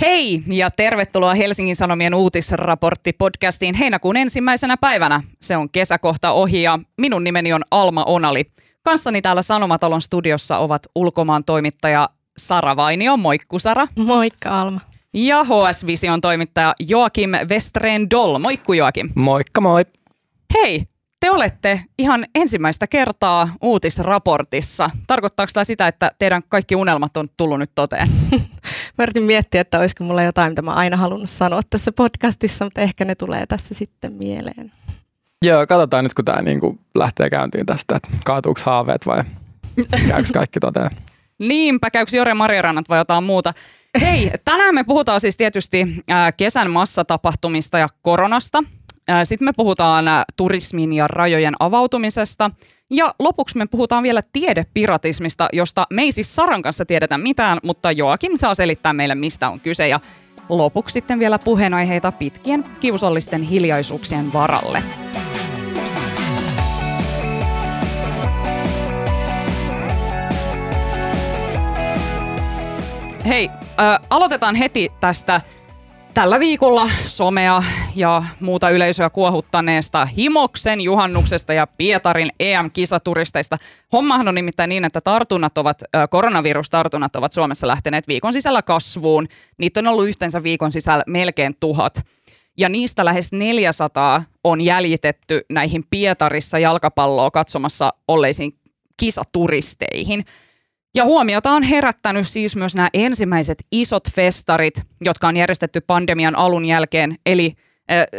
Hei ja tervetuloa Helsingin Sanomien uutisraportti-podcastiin heinäkuun ensimmäisenä päivänä. Se on kesäkohta ohi ja minun nimeni on Alma Onali. Kanssani täällä Sanomatalon studiossa ovat ulkomaan toimittaja Sara Vainio. Moikku Sara. Moikka Alma. Ja HS Vision toimittaja Joakim Westreen Doll. Moikku Joakim. Moikka moi. Hei, te olette ihan ensimmäistä kertaa uutisraportissa. Tarkoittaako tämä sitä, että teidän kaikki unelmat on tullut nyt toteen? Mä yritin miettiä, että olisiko mulla jotain, mitä mä aina halunnut sanoa tässä podcastissa, mutta ehkä ne tulee tässä sitten mieleen. Joo, katsotaan nyt, kun tämä niinku lähtee käyntiin tästä, että kaatuuko haaveet vai käykö kaikki toteen. Niinpä, käykö Jore Marjarannat vai jotain muuta? Hei, tänään me puhutaan siis tietysti kesän massatapahtumista ja koronasta. Sitten me puhutaan turismin ja rajojen avautumisesta. Ja lopuksi me puhutaan vielä tiedepiratismista, josta me ei siis Saran kanssa tiedetä mitään, mutta Joakim saa selittää meille, mistä on kyse. Ja lopuksi sitten vielä puheenaiheita pitkien kiusallisten hiljaisuuksien varalle. Hei, äh, aloitetaan heti tästä tällä viikolla somea ja muuta yleisöä kuohuttaneesta Himoksen juhannuksesta ja Pietarin EM-kisaturisteista. Hommahan on nimittäin niin, että tartunnat ovat, koronavirustartunnat ovat Suomessa lähteneet viikon sisällä kasvuun. Niitä on ollut yhteensä viikon sisällä melkein tuhat. Ja niistä lähes 400 on jäljitetty näihin Pietarissa jalkapalloa katsomassa olleisiin kisaturisteihin – ja huomiota on herättänyt siis myös nämä ensimmäiset isot festarit, jotka on järjestetty pandemian alun jälkeen. Eli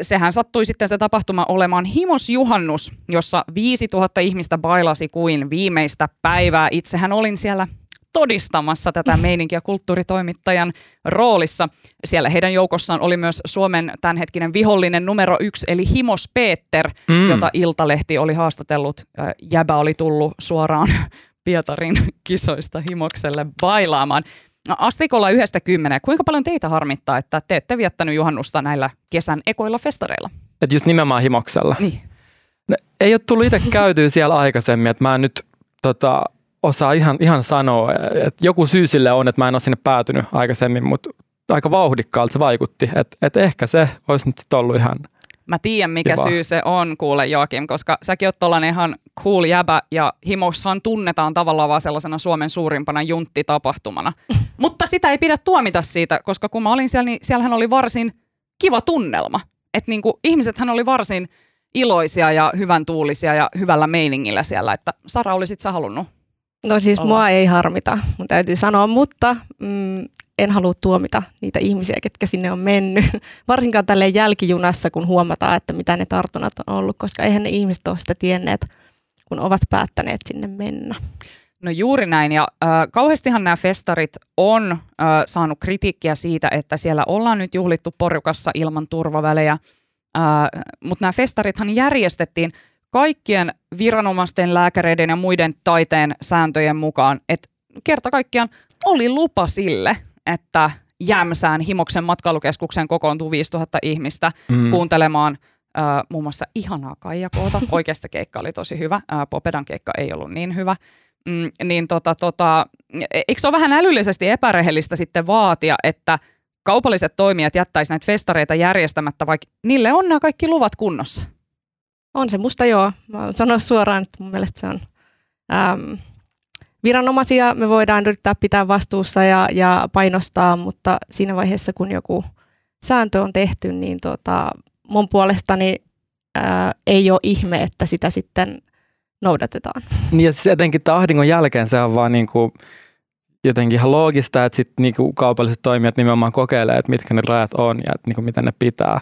sehän sattui sitten se tapahtuma olemaan himosjuhannus, jossa 5000 ihmistä bailasi kuin viimeistä päivää. Itsehän olin siellä todistamassa tätä meininkiä kulttuuritoimittajan roolissa. Siellä heidän joukossaan oli myös Suomen tämänhetkinen vihollinen numero yksi, eli Himos Peter, mm. jota Iltalehti oli haastatellut. Jäbä oli tullut suoraan Pietarin kisoista himokselle bailaamaan. No, astikolla yhdestä kymmeneen. Kuinka paljon teitä harmittaa, että te ette viettänyt juhannusta näillä kesän ekoilla festareilla? Että just nimenomaan himoksella. Niin. No, ei ole tullut itse käytyä siellä aikaisemmin, että mä en nyt tota, osaa ihan, ihan sanoa. Että joku syy sille on, että mä en ole sinne päätynyt aikaisemmin, mutta aika vauhdikkaalta se vaikutti. Että et ehkä se olisi nyt ollut ihan – Mä tiedän, mikä Kiva. syy se on, kuule Joakim, koska säkin oot tollanen ihan cool jäbä ja Himossahan tunnetaan tavallaan vaan sellaisena Suomen suurimpana junttitapahtumana. Mutta sitä ei pidä tuomita siitä, koska kun mä olin siellä, niin siellähän oli varsin kiva tunnelma. Että niinku, ihmisethän oli varsin iloisia ja hyvän tuulisia ja hyvällä meiningillä siellä, että Sara olisit sä halunnut No siis olla. mua ei harmita, mun täytyy sanoa, mutta mm, en halua tuomita niitä ihmisiä, ketkä sinne on mennyt. Varsinkaan tälle jälkijunassa, kun huomataan, että mitä ne tartunnat on ollut, koska eihän ne ihmiset ole sitä tienneet, kun ovat päättäneet sinne mennä. No juuri näin, ja äh, kauheastihan nämä festarit on äh, saanut kritiikkiä siitä, että siellä ollaan nyt juhlittu porukassa ilman turvavälejä, äh, mutta nämä festarithan järjestettiin kaikkien viranomaisten, lääkäreiden ja muiden taiteen sääntöjen mukaan, että kerta kaikkiaan oli lupa sille, että Jämsään Himoksen matkailukeskuksen kokoontuu 5000 ihmistä mm. kuuntelemaan äh, muun muassa ihanaa Kaijakoota. Oikeasta keikka oli tosi hyvä. Äh, Popedan keikka ei ollut niin hyvä. Mm, niin tota, tota, eikö se ole vähän älyllisesti epärehellistä sitten vaatia, että kaupalliset toimijat jättäisivät näitä festareita järjestämättä, vaikka niille on nämä kaikki luvat kunnossa? On se musta joo. Mä sanon suoraan, että mun mielestä se on äm, viranomaisia me voidaan yrittää pitää vastuussa ja, ja painostaa, mutta siinä vaiheessa, kun joku sääntö on tehty, niin tota, mun puolestani ää, ei ole ihme, että sitä sitten noudatetaan. Niin ja siis etenkin tahdingon jälkeen se on vaan niin kuin jotenkin ihan loogista, että sitten niin kaupalliset toimijat nimenomaan kokeilee, että mitkä ne rajat on ja niin kuin miten ne pitää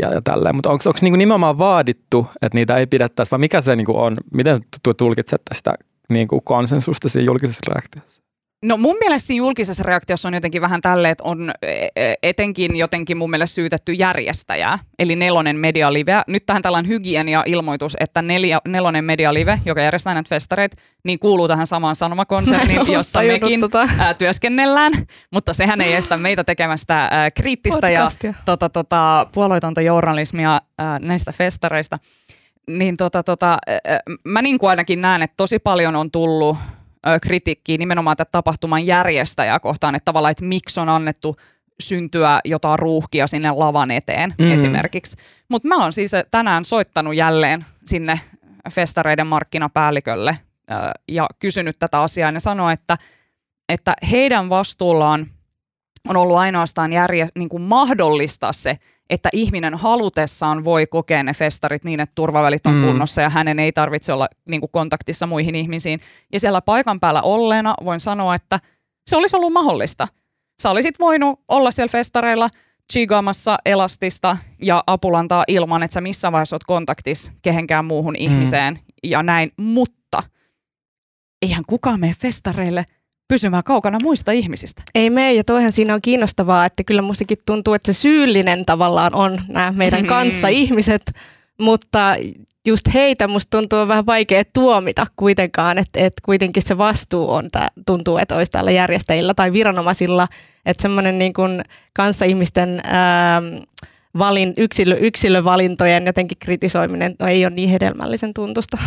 ja, ja tälleen. Mutta onko niin nimenomaan vaadittu, että niitä ei pidettäisi, vai mikä se niin on, miten tulkitsette sitä niin kuin konsensusta siinä julkisessa reaktiossa? No mun mielestä siinä julkisessa reaktiossa on jotenkin vähän tälle, että on e, e, etenkin jotenkin mun mielestä syytetty järjestäjää, eli Nelonen Media Live. Nyt tähän tällainen hygienia-ilmoitus, että neljä, Nelonen Media Live, joka järjestää näitä festareita, niin kuuluu tähän samaan sanomakonserniin, jossa mekin tota. ää, työskennellään, mutta sehän ei estä meitä tekemästä ää, kriittistä Podcastia. ja tota, tota, puolueetonta journalismia ää, näistä festareista niin tota, tota, mä niin kuin ainakin näen, että tosi paljon on tullut kritiikkiä nimenomaan tätä tapahtuman järjestäjää kohtaan, että tavallaan, että miksi on annettu syntyä jotain ruuhkia sinne lavan eteen mm. esimerkiksi. Mutta mä oon siis tänään soittanut jälleen sinne festareiden markkinapäällikölle ja kysynyt tätä asiaa. Ja sanoo, että, että heidän vastuullaan on ollut ainoastaan järje, niin kuin mahdollistaa se, että ihminen halutessaan voi kokea ne festarit niin, että turvavälit on mm. kunnossa ja hänen ei tarvitse olla niin kuin kontaktissa muihin ihmisiin. Ja siellä paikan päällä olleena voin sanoa, että se olisi ollut mahdollista. Sä olisit voinut olla siellä festareilla chigaamassa elastista ja apulantaa ilman, että sä missään vaiheessa oot kontaktissa kehenkään muuhun mm. ihmiseen ja näin, mutta eihän kukaan mene festareille – pysymään kaukana muista ihmisistä. Ei mene, ja toihan siinä on kiinnostavaa, että kyllä mustakin tuntuu, että se syyllinen tavallaan on nämä meidän kanssa ihmiset, mutta just heitä musta tuntuu vähän vaikea tuomita kuitenkaan, että, että kuitenkin se vastuu on, tää, tuntuu, että olisi täällä järjestäjillä tai viranomaisilla, että semmoinen niin kuin kanssaihmisten ää, valin, yksilö, yksilövalintojen jotenkin kritisoiminen ei ole niin hedelmällisen tuntusta.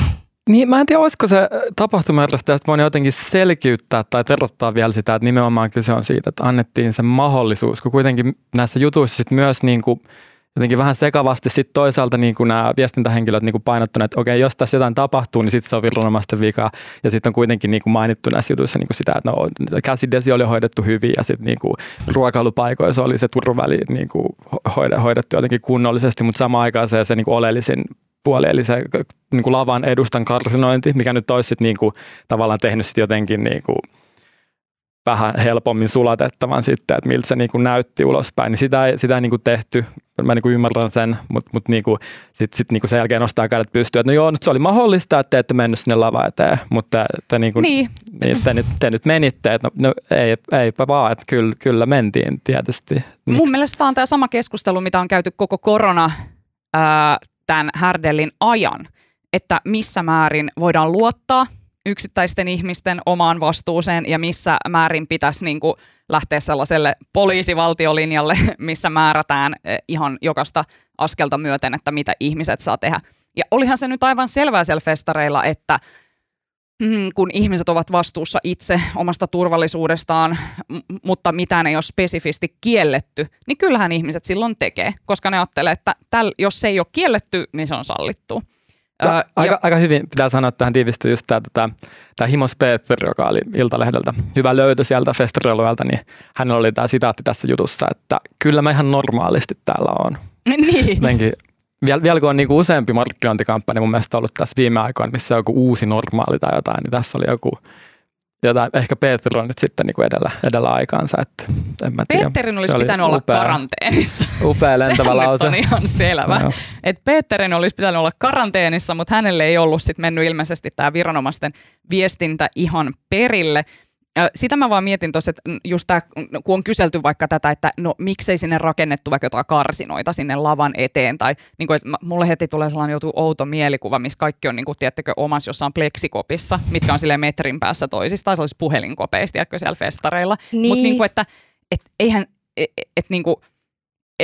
Niin, mä en tiedä, olisiko se tapahtumajarjestäjä, että voin jotenkin selkiyttää tai terottaa vielä sitä, että nimenomaan kyse on siitä, että annettiin se mahdollisuus, kun kuitenkin näissä jutuissa sit myös niin kuin jotenkin vähän sekavasti sit toisaalta niin kuin nämä viestintähenkilöt niin kuin painottaneet, että okei, jos tässä jotain tapahtuu, niin sitten se on viranomaisten vika. Ja sitten on kuitenkin niin kuin mainittu näissä jutuissa niin kuin sitä, että no, käsidesi oli hoidettu hyvin ja sitten niin kuin ruokailupaikoissa oli se turvaväli niin kuin hoidettu jotenkin kunnollisesti, mutta samaan aikaan se, se niin kuin oleellisin puoli, eli se niin kuin lavan edustan karsinointi, mikä nyt olisi sit niin kuin, tavallaan tehnyt sit jotenkin niin kuin, vähän helpommin sulatettavan sitten, että miltä se niin kuin näytti ulospäin, niin sitä ei, sitä ei niin kuin tehty. Mä niin kuin ymmärrän sen, mutta, mutta niin kuin, sit, sit niin kuin sen jälkeen nostaa kädet pystyyn, että no joo, nyt se oli mahdollista, että te ette mennyt sinne lava eteen, mutta te, te, niin kuin, niin. Niin, te, nyt, te nyt menitte, että no, no ei, eipä vaan, että kyllä, kyllä mentiin tietysti. Miks? Mun mielestä tämä on tämä sama keskustelu, mitä on käyty koko korona ää, tämän härdellin ajan, että missä määrin voidaan luottaa yksittäisten ihmisten omaan vastuuseen ja missä määrin pitäisi niin kuin lähteä sellaiselle poliisivaltiolinjalle, missä määrätään eh, ihan jokaista askelta myöten, että mitä ihmiset saa tehdä. Ja olihan se nyt aivan selvää siellä festareilla, että mm, kun ihmiset ovat vastuussa itse omasta turvallisuudestaan, mutta mitään ei ole spesifisti kielletty, niin kyllähän ihmiset silloin tekee, koska ne ajattelee, että täl, jos se ei ole kielletty, niin se on sallittu. Ja, öö, aika, ja, aika hyvin pitää sanoa, että tähän tiivistyy just tämä, tämä, tämä Himos Peter, joka oli Iltalehdeltä hyvä löytö sieltä festarialueelta, niin hänellä oli tämä sitaatti tässä jutussa, että kyllä mä ihan normaalisti täällä on. Niin. Jotenkin vielä, vielä kun on niinku useampi markkinointikampanja mun mielestä ollut tässä viime aikoina, missä on joku uusi normaali tai jotain, niin tässä oli joku jotain, ehkä Peter on nyt sitten niin kuin edellä, edellä aikaansa. Että en mä tiedä. Peterin olisi pitänyt olla upea, karanteenissa. Upea lentävä lause. on ihan selvä. No. Et Peterin olisi pitänyt olla karanteenissa, mutta hänelle ei ollut sitten mennyt ilmeisesti tämä viranomaisten viestintä ihan perille. Sitä mä vaan mietin tuossa, että just tää, kun on kyselty vaikka tätä, että no miksei sinne rakennettu vaikka jotain karsinoita sinne lavan eteen, tai niin kuin, että mulle heti tulee sellainen joku outo mielikuva, missä kaikki on niin kuin, tiedättekö, omassa jossain pleksikopissa, mitkä on sille metrin päässä toisista, tai se olisi puhelinkopeista, tiedätkö, siellä festareilla. Niin. Mutta niin kuin, että et, eihän, et, et, niin kuin,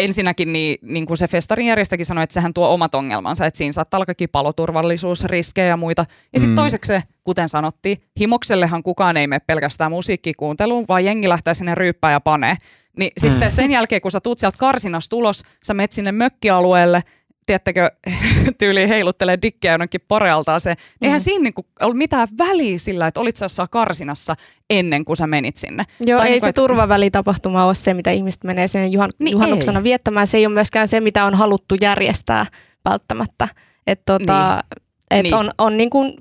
ensinnäkin niin, niin kuin se festarin järjestäkin sanoi, että sehän tuo omat ongelmansa, että siinä saattaa olla kaikki paloturvallisuusriskejä ja muita. Ja sitten mm. toiseksi kuten sanottiin, himoksellehan kukaan ei mene pelkästään musiikkikuunteluun, vaan jengi lähtee sinne ryyppää ja panee. Niin mm. sitten sen jälkeen, kun sä tuut sieltä karsinasta tulos, sä menet sinne mökkialueelle – tiedättekö, tyyli heiluttelee dikkiä jonnekin porealtaan se. Mm. Eihän siinä niinku ollut mitään väliä sillä, että olit sä jossain karsinassa ennen kuin sä menit sinne. Joo, tai ei niin se et... turvavälitapahtuma ole se, mitä ihmiset menee sinne juhan, niin juhannuksena ei. viettämään. Se ei ole myöskään se, mitä on haluttu järjestää välttämättä. Että tota, niin. et niin. on, on niin kuin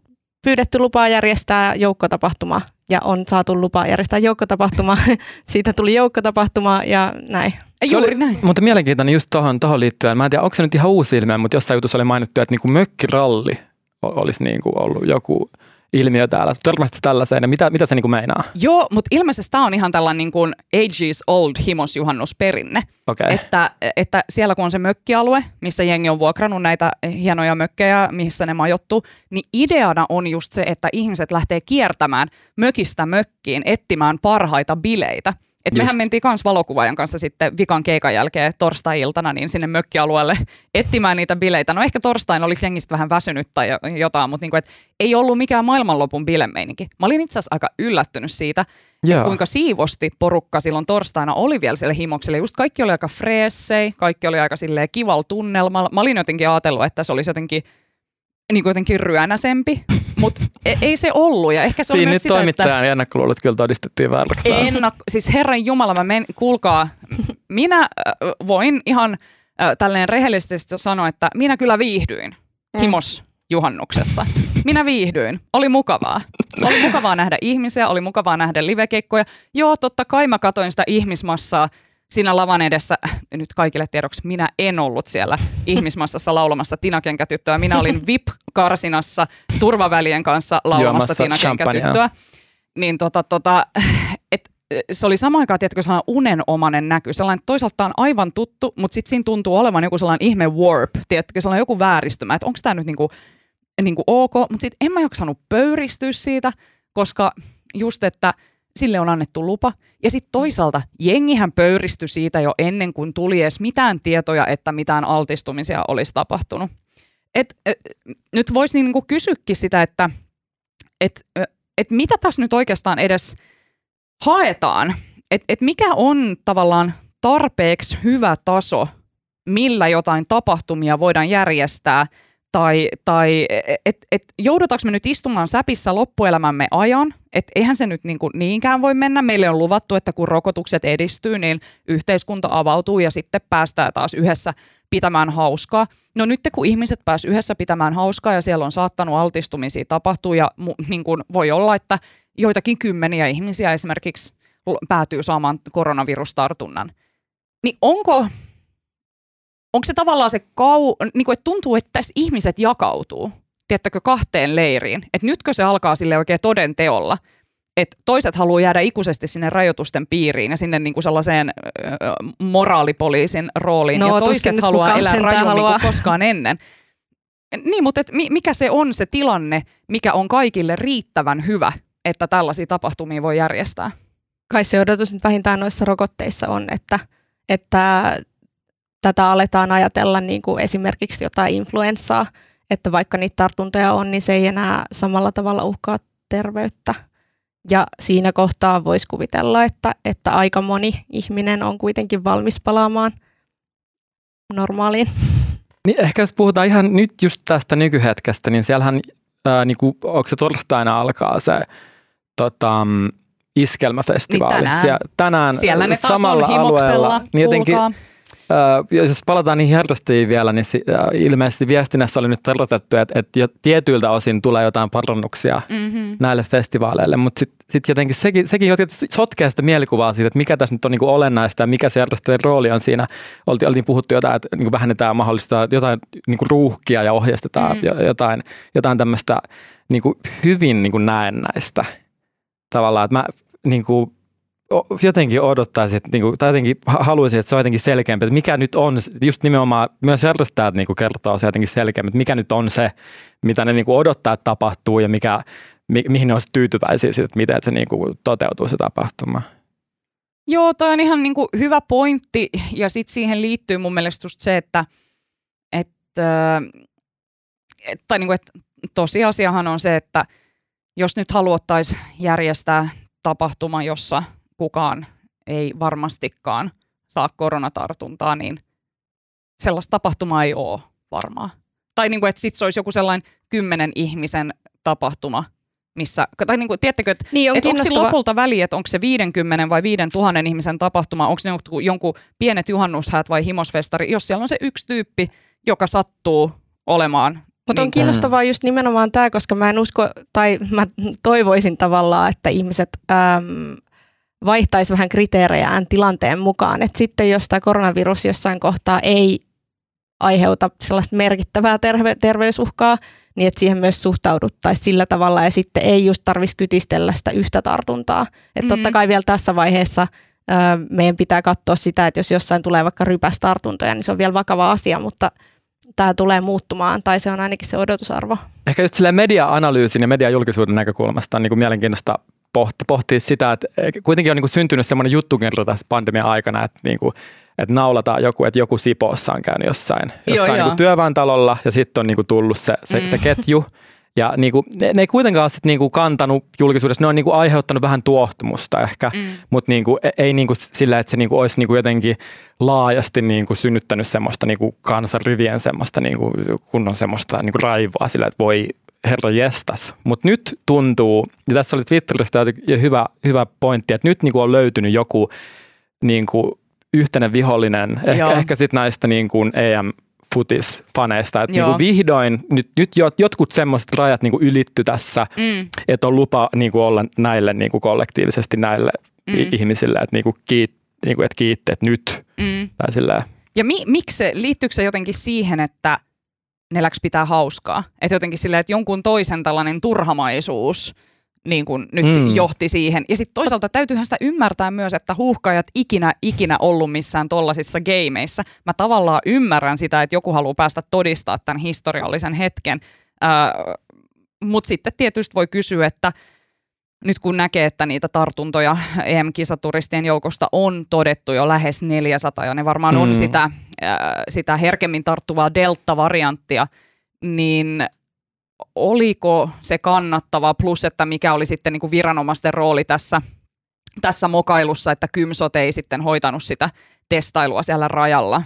pyydetty lupaa järjestää joukkotapahtuma ja on saatu lupa järjestää joukkotapahtuma. Siitä tuli joukkotapahtuma ja näin. Juuri oli, näin. Mutta mielenkiintoinen just tuohon, tohon liittyen. Mä en tiedä, onko se nyt ihan uusi ilmiö, mutta jossain jutussa oli mainittu, että niinku mökkiralli olisi niinku ollut joku ilmiö täällä. Törmäsit tällaiseen ja mitä, mitä se niinku meinaa? Joo, mutta ilmeisesti tämä on ihan tällainen niin kuin ages old himosjuhannusperinne. Okay. Että, että siellä kun on se mökkialue, missä jengi on vuokrannut näitä hienoja mökkejä, missä ne majoittuu, niin ideana on just se, että ihmiset lähtee kiertämään mökistä mökkiin, etsimään parhaita bileitä – et mehän mentiin myös valokuvaajan kanssa sitten vikan keikan jälkeen torstai-iltana niin sinne mökkialueelle etsimään niitä bileitä. No ehkä torstain olisi jengistä vähän väsynyt tai jotain, mutta niinku, et ei ollut mikään maailmanlopun bilemeininki. Mä olin itse asiassa aika yllättynyt siitä, että kuinka siivosti porukka silloin torstaina oli vielä siellä himoksella. Just kaikki oli aika freessei, kaikki oli aika silleen kival tunnelma. Mä olin jotenkin ajatellut, että se olisi jotenkin niin kuin jotenkin ryönäsempi, mutta e- ei se ollut. Ja ehkä se oli nyt myös sitä, toimittajan että... ennakkoluulot kyllä todistettiin vääräksi. Ennakko, siis Herran Jumala, mä men, kuulkaa, minä voin ihan äh, tälleen rehellisesti sanoa, että minä kyllä viihdyin mm. himos juhannuksessa. Minä viihdyin. Oli mukavaa. Oli mukavaa nähdä ihmisiä, oli mukavaa nähdä livekeikkoja. Joo, totta kai mä katoin sitä ihmismassaa siinä lavan edessä, nyt kaikille tiedoksi, minä en ollut siellä ihmismassassa laulamassa Tinakenkätyttöä. Minä olin VIP-karsinassa turvavälien kanssa laulamassa Tinakenkätyttöä. Niin tota, tota, et, se oli samaan aikaan, tiedätkö, sellainen unenomainen näky. Sellainen toisaalta on aivan tuttu, mutta sitten siinä tuntuu olevan joku sellainen ihme warp, tiedätkö, sellainen joku vääristymä, että onko tämä nyt niinku, niinku ok, mutta sitten en mä jaksanut pöyristyä siitä, koska just, että – sille on annettu lupa. Ja sitten toisaalta jengihän pöyristyi siitä jo ennen kuin tuli edes mitään tietoja, että mitään altistumisia olisi tapahtunut. Et, et, nyt voisi niinku kysyäkin sitä, että et, et mitä tässä nyt oikeastaan edes haetaan. Että et mikä on tavallaan tarpeeksi hyvä taso, millä jotain tapahtumia voidaan järjestää – tai, tai että et, joudutaanko me nyt istumaan säpissä loppuelämämme ajan, että eihän se nyt niin kuin niinkään voi mennä. Meille on luvattu, että kun rokotukset edistyy, niin yhteiskunta avautuu ja sitten päästään taas yhdessä pitämään hauskaa. No nyt kun ihmiset pääs yhdessä pitämään hauskaa ja siellä on saattanut altistumisia tapahtua ja niin kuin voi olla, että joitakin kymmeniä ihmisiä esimerkiksi päätyy saamaan koronavirustartunnan. Niin onko onko se tavallaan se kau, niin kuin, että tuntuu, että tässä ihmiset jakautuu, tiettäkö, kahteen leiriin. Että nytkö se alkaa sille oikein toden teolla, että toiset haluaa jäädä ikuisesti sinne rajoitusten piiriin ja sinne niin kuin sellaiseen äh, moraalipoliisin rooliin, no, ja toiset haluaa elää rajummin kuin koskaan ennen. Niin, mutta et mikä se on se tilanne, mikä on kaikille riittävän hyvä, että tällaisia tapahtumia voi järjestää? Kai se odotus nyt vähintään noissa rokotteissa on, että, että tätä aletaan ajatella niin kuin esimerkiksi jotain influenssaa, että vaikka niitä tartuntoja on, niin se ei enää samalla tavalla uhkaa terveyttä. Ja siinä kohtaa voisi kuvitella, että, että aika moni ihminen on kuitenkin valmis palaamaan normaaliin. Niin ehkä jos puhutaan ihan nyt just tästä nykyhetkestä, niin siellähän, ää, niin kuin, onko se torstaina alkaa se tota, iskelmäfestivaali. Niin tänään. Siellä, tänään Siellä ne taas samalla on alueella. Niin jotenkin, jos palataan niihin herrastajien vielä, niin ilmeisesti viestinnässä oli nyt tarkoitettu, että, että jo tietyiltä osin tulee jotain parannuksia mm-hmm. näille festivaaleille, mutta sitten sit jotenkin sekin, sekin sotkee sitä mielikuvaa siitä, että mikä tässä nyt on niin kuin olennaista ja mikä se herrastajien rooli on siinä. Oltiin, oltiin puhuttu jotain, että niin kuin vähennetään mahdollista jotain niin kuin ruuhkia ja ohjeistetaan mm-hmm. jotain, jotain tämmöistä niin kuin hyvin niin kuin näennäistä tavallaan, että mä niin kuin, jotenkin odottaisin, että, niinku, tai jotenkin haluaisin, että se on jotenkin selkeämpi, että mikä nyt on, just nimenomaan myös järjestäjät niinku kertoo se jotenkin selkeämpi, että mikä nyt on se, mitä ne niinku odottaa, että tapahtuu ja mikä, mi, mihin ne on tyytyväisiä että miten se niinku toteutuu se tapahtuma. Joo, toi on ihan niinku hyvä pointti ja sitten siihen liittyy mun mielestä just se, että, että, et, tai niinku, että tosiasiahan on se, että jos nyt haluttaisiin järjestää tapahtuma, jossa – kukaan ei varmastikaan saa koronatartuntaa, niin sellaista tapahtumaa ei ole varmaan. Tai niin kuin, että sitten se olisi joku sellainen kymmenen ihmisen tapahtuma, missä, tai niin kuin, tiedättekö, että niin on että onko lopulta väliä, että onko se 50 vai 5000 ihmisen tapahtuma, onko se jonkun, jonkun pienet juhannushäät vai himosfestari, jos siellä on se yksi tyyppi, joka sattuu olemaan mutta on niin. kiinnostavaa just nimenomaan tämä, koska mä en usko, tai mä toivoisin tavallaan, että ihmiset äm, vaihtaisi vähän kriteerejään tilanteen mukaan. Et sitten jos tämä koronavirus jossain kohtaa ei aiheuta sellaista merkittävää terve- terveysuhkaa, niin että siihen myös suhtauduttaisiin sillä tavalla ja sitten ei just tarvitsisi kytistellä sitä yhtä tartuntaa. Että mm. totta kai vielä tässä vaiheessa ö, meidän pitää katsoa sitä, että jos jossain tulee vaikka rypästartuntoja, niin se on vielä vakava asia, mutta tämä tulee muuttumaan, tai se on ainakin se odotusarvo. Ehkä just media-analyysin ja mediajulkisuuden näkökulmasta on niin kuin mielenkiintoista pohtia sitä, että kuitenkin on niin kuin syntynyt semmoinen juttukerta tässä pandemian aikana, että, niin kuin, että naulataan joku, että joku Sipoossa on käynyt jossain, jossain joo, niin työväentalolla ja sitten on niin kuin tullut se, se, mm. se ketju. Ja niin kuin, ne, ne ei kuitenkaan sit niin kuin kantanut julkisuudessa, ne on niin kuin aiheuttanut vähän tuohtumusta ehkä, mm. mutta niin kuin, ei niin kuin sillä, että se niin kuin olisi niin kuin jotenkin laajasti niin kuin synnyttänyt semmoista niin kuin kansanrivien semmoista niin kuin kunnon semmoista niin kuin raivoa sillä, että voi herra jestas. Mutta nyt tuntuu, ja tässä oli Twitteristä hyvä, hyvä pointti, että nyt niin kuin on löytynyt joku niin kuin yhtenä vihollinen, ehkä, ehkä sitten näistä niin kuin EM futisfaneista, että niinku vihdoin nyt, nyt jotkut semmoiset rajat niinku ylitty tässä, mm. että on lupa niinku olla näille niinku kollektiivisesti näille mm. ihmisille, että niinku kiit, niinku, et kiitteet nyt. Mm. Tai ja mi, miksi se, liittyykö se jotenkin siihen, että ne läks pitää hauskaa? Että jotenkin silleen, että jonkun toisen tällainen turhamaisuus – niin kuin nyt mm. johti siihen. Ja sitten toisaalta täytyyhän sitä ymmärtää myös, että huuhkajat ikinä, ikinä ollut missään tollasissa gameissa. Mä tavallaan ymmärrän sitä, että joku haluaa päästä todistaa tämän historiallisen hetken. Äh, Mutta sitten tietysti voi kysyä, että nyt kun näkee, että niitä tartuntoja EM-kisaturistien joukosta on todettu jo lähes 400 ja ne varmaan mm. on sitä, sitä herkemmin tarttuvaa delta-varianttia, niin oliko se kannattava, plus että mikä oli sitten niin kuin viranomaisten rooli tässä, tässä mokailussa, että Kymsot ei sitten hoitanut sitä testailua siellä rajalla.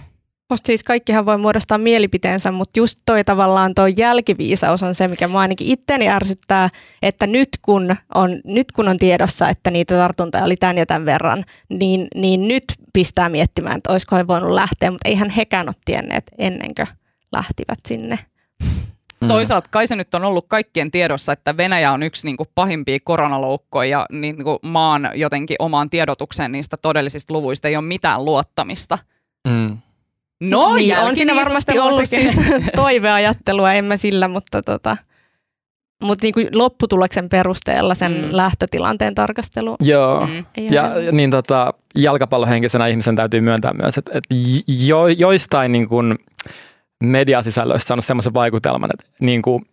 Musta siis kaikkihan voi muodostaa mielipiteensä, mutta just toi tavallaan toi jälkiviisaus on se, mikä mua ainakin itteni ärsyttää, että nyt kun on, nyt kun on tiedossa, että niitä tartuntoja oli tämän ja tämän verran, niin, niin nyt pistää miettimään, että olisiko he voinut lähteä, mutta eihän hekään ole tienneet ennen kuin lähtivät sinne. Mm. Toisaalta kai se nyt on ollut kaikkien tiedossa, että Venäjä on yksi niin kuin pahimpia koronaloukkoja ja niin kuin maan jotenkin omaan tiedotukseen niistä todellisista luvuista ei ole mitään luottamista. Mm. No, niin, on siinä varmasti ollut siis toiveajattelua, en mä sillä, mutta tota, mutta niin lopputuloksen perusteella sen mm. lähtötilanteen tarkastelu. Joo, mm. ja, ja niin tota, jalkapallohenkisenä ihmisen täytyy myöntää myös, että, että jo, joistain niin kuin, mediasisällöistä saanut semmoisen vaikutelman, että niin kuin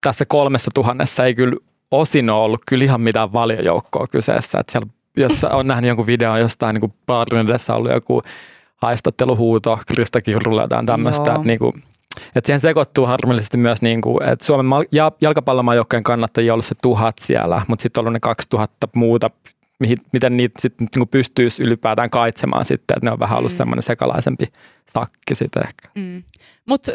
tässä kolmessa tuhannessa ei kyllä osin ole ollut kyllä ihan mitään valiojoukkoa kyseessä. Että siellä, jos on nähnyt jonkun videon jostain niin kuin edessä ollut joku haistatteluhuuto Krista Kiurulle tai tämmöistä, että, niin kuin, että siihen sekoittuu harmillisesti myös, niin kuin, että Suomen jalkapallomaajoukkojen kannattajia on ollut se tuhat siellä, mutta sitten on ollut ne 2000 muuta mihin, miten niitä sitten niin pystyisi ylipäätään kaitsemaan sitten, että ne on vähän ollut mm. semmoinen sekalaisempi sakki sitten ehkä. Mm. Mutta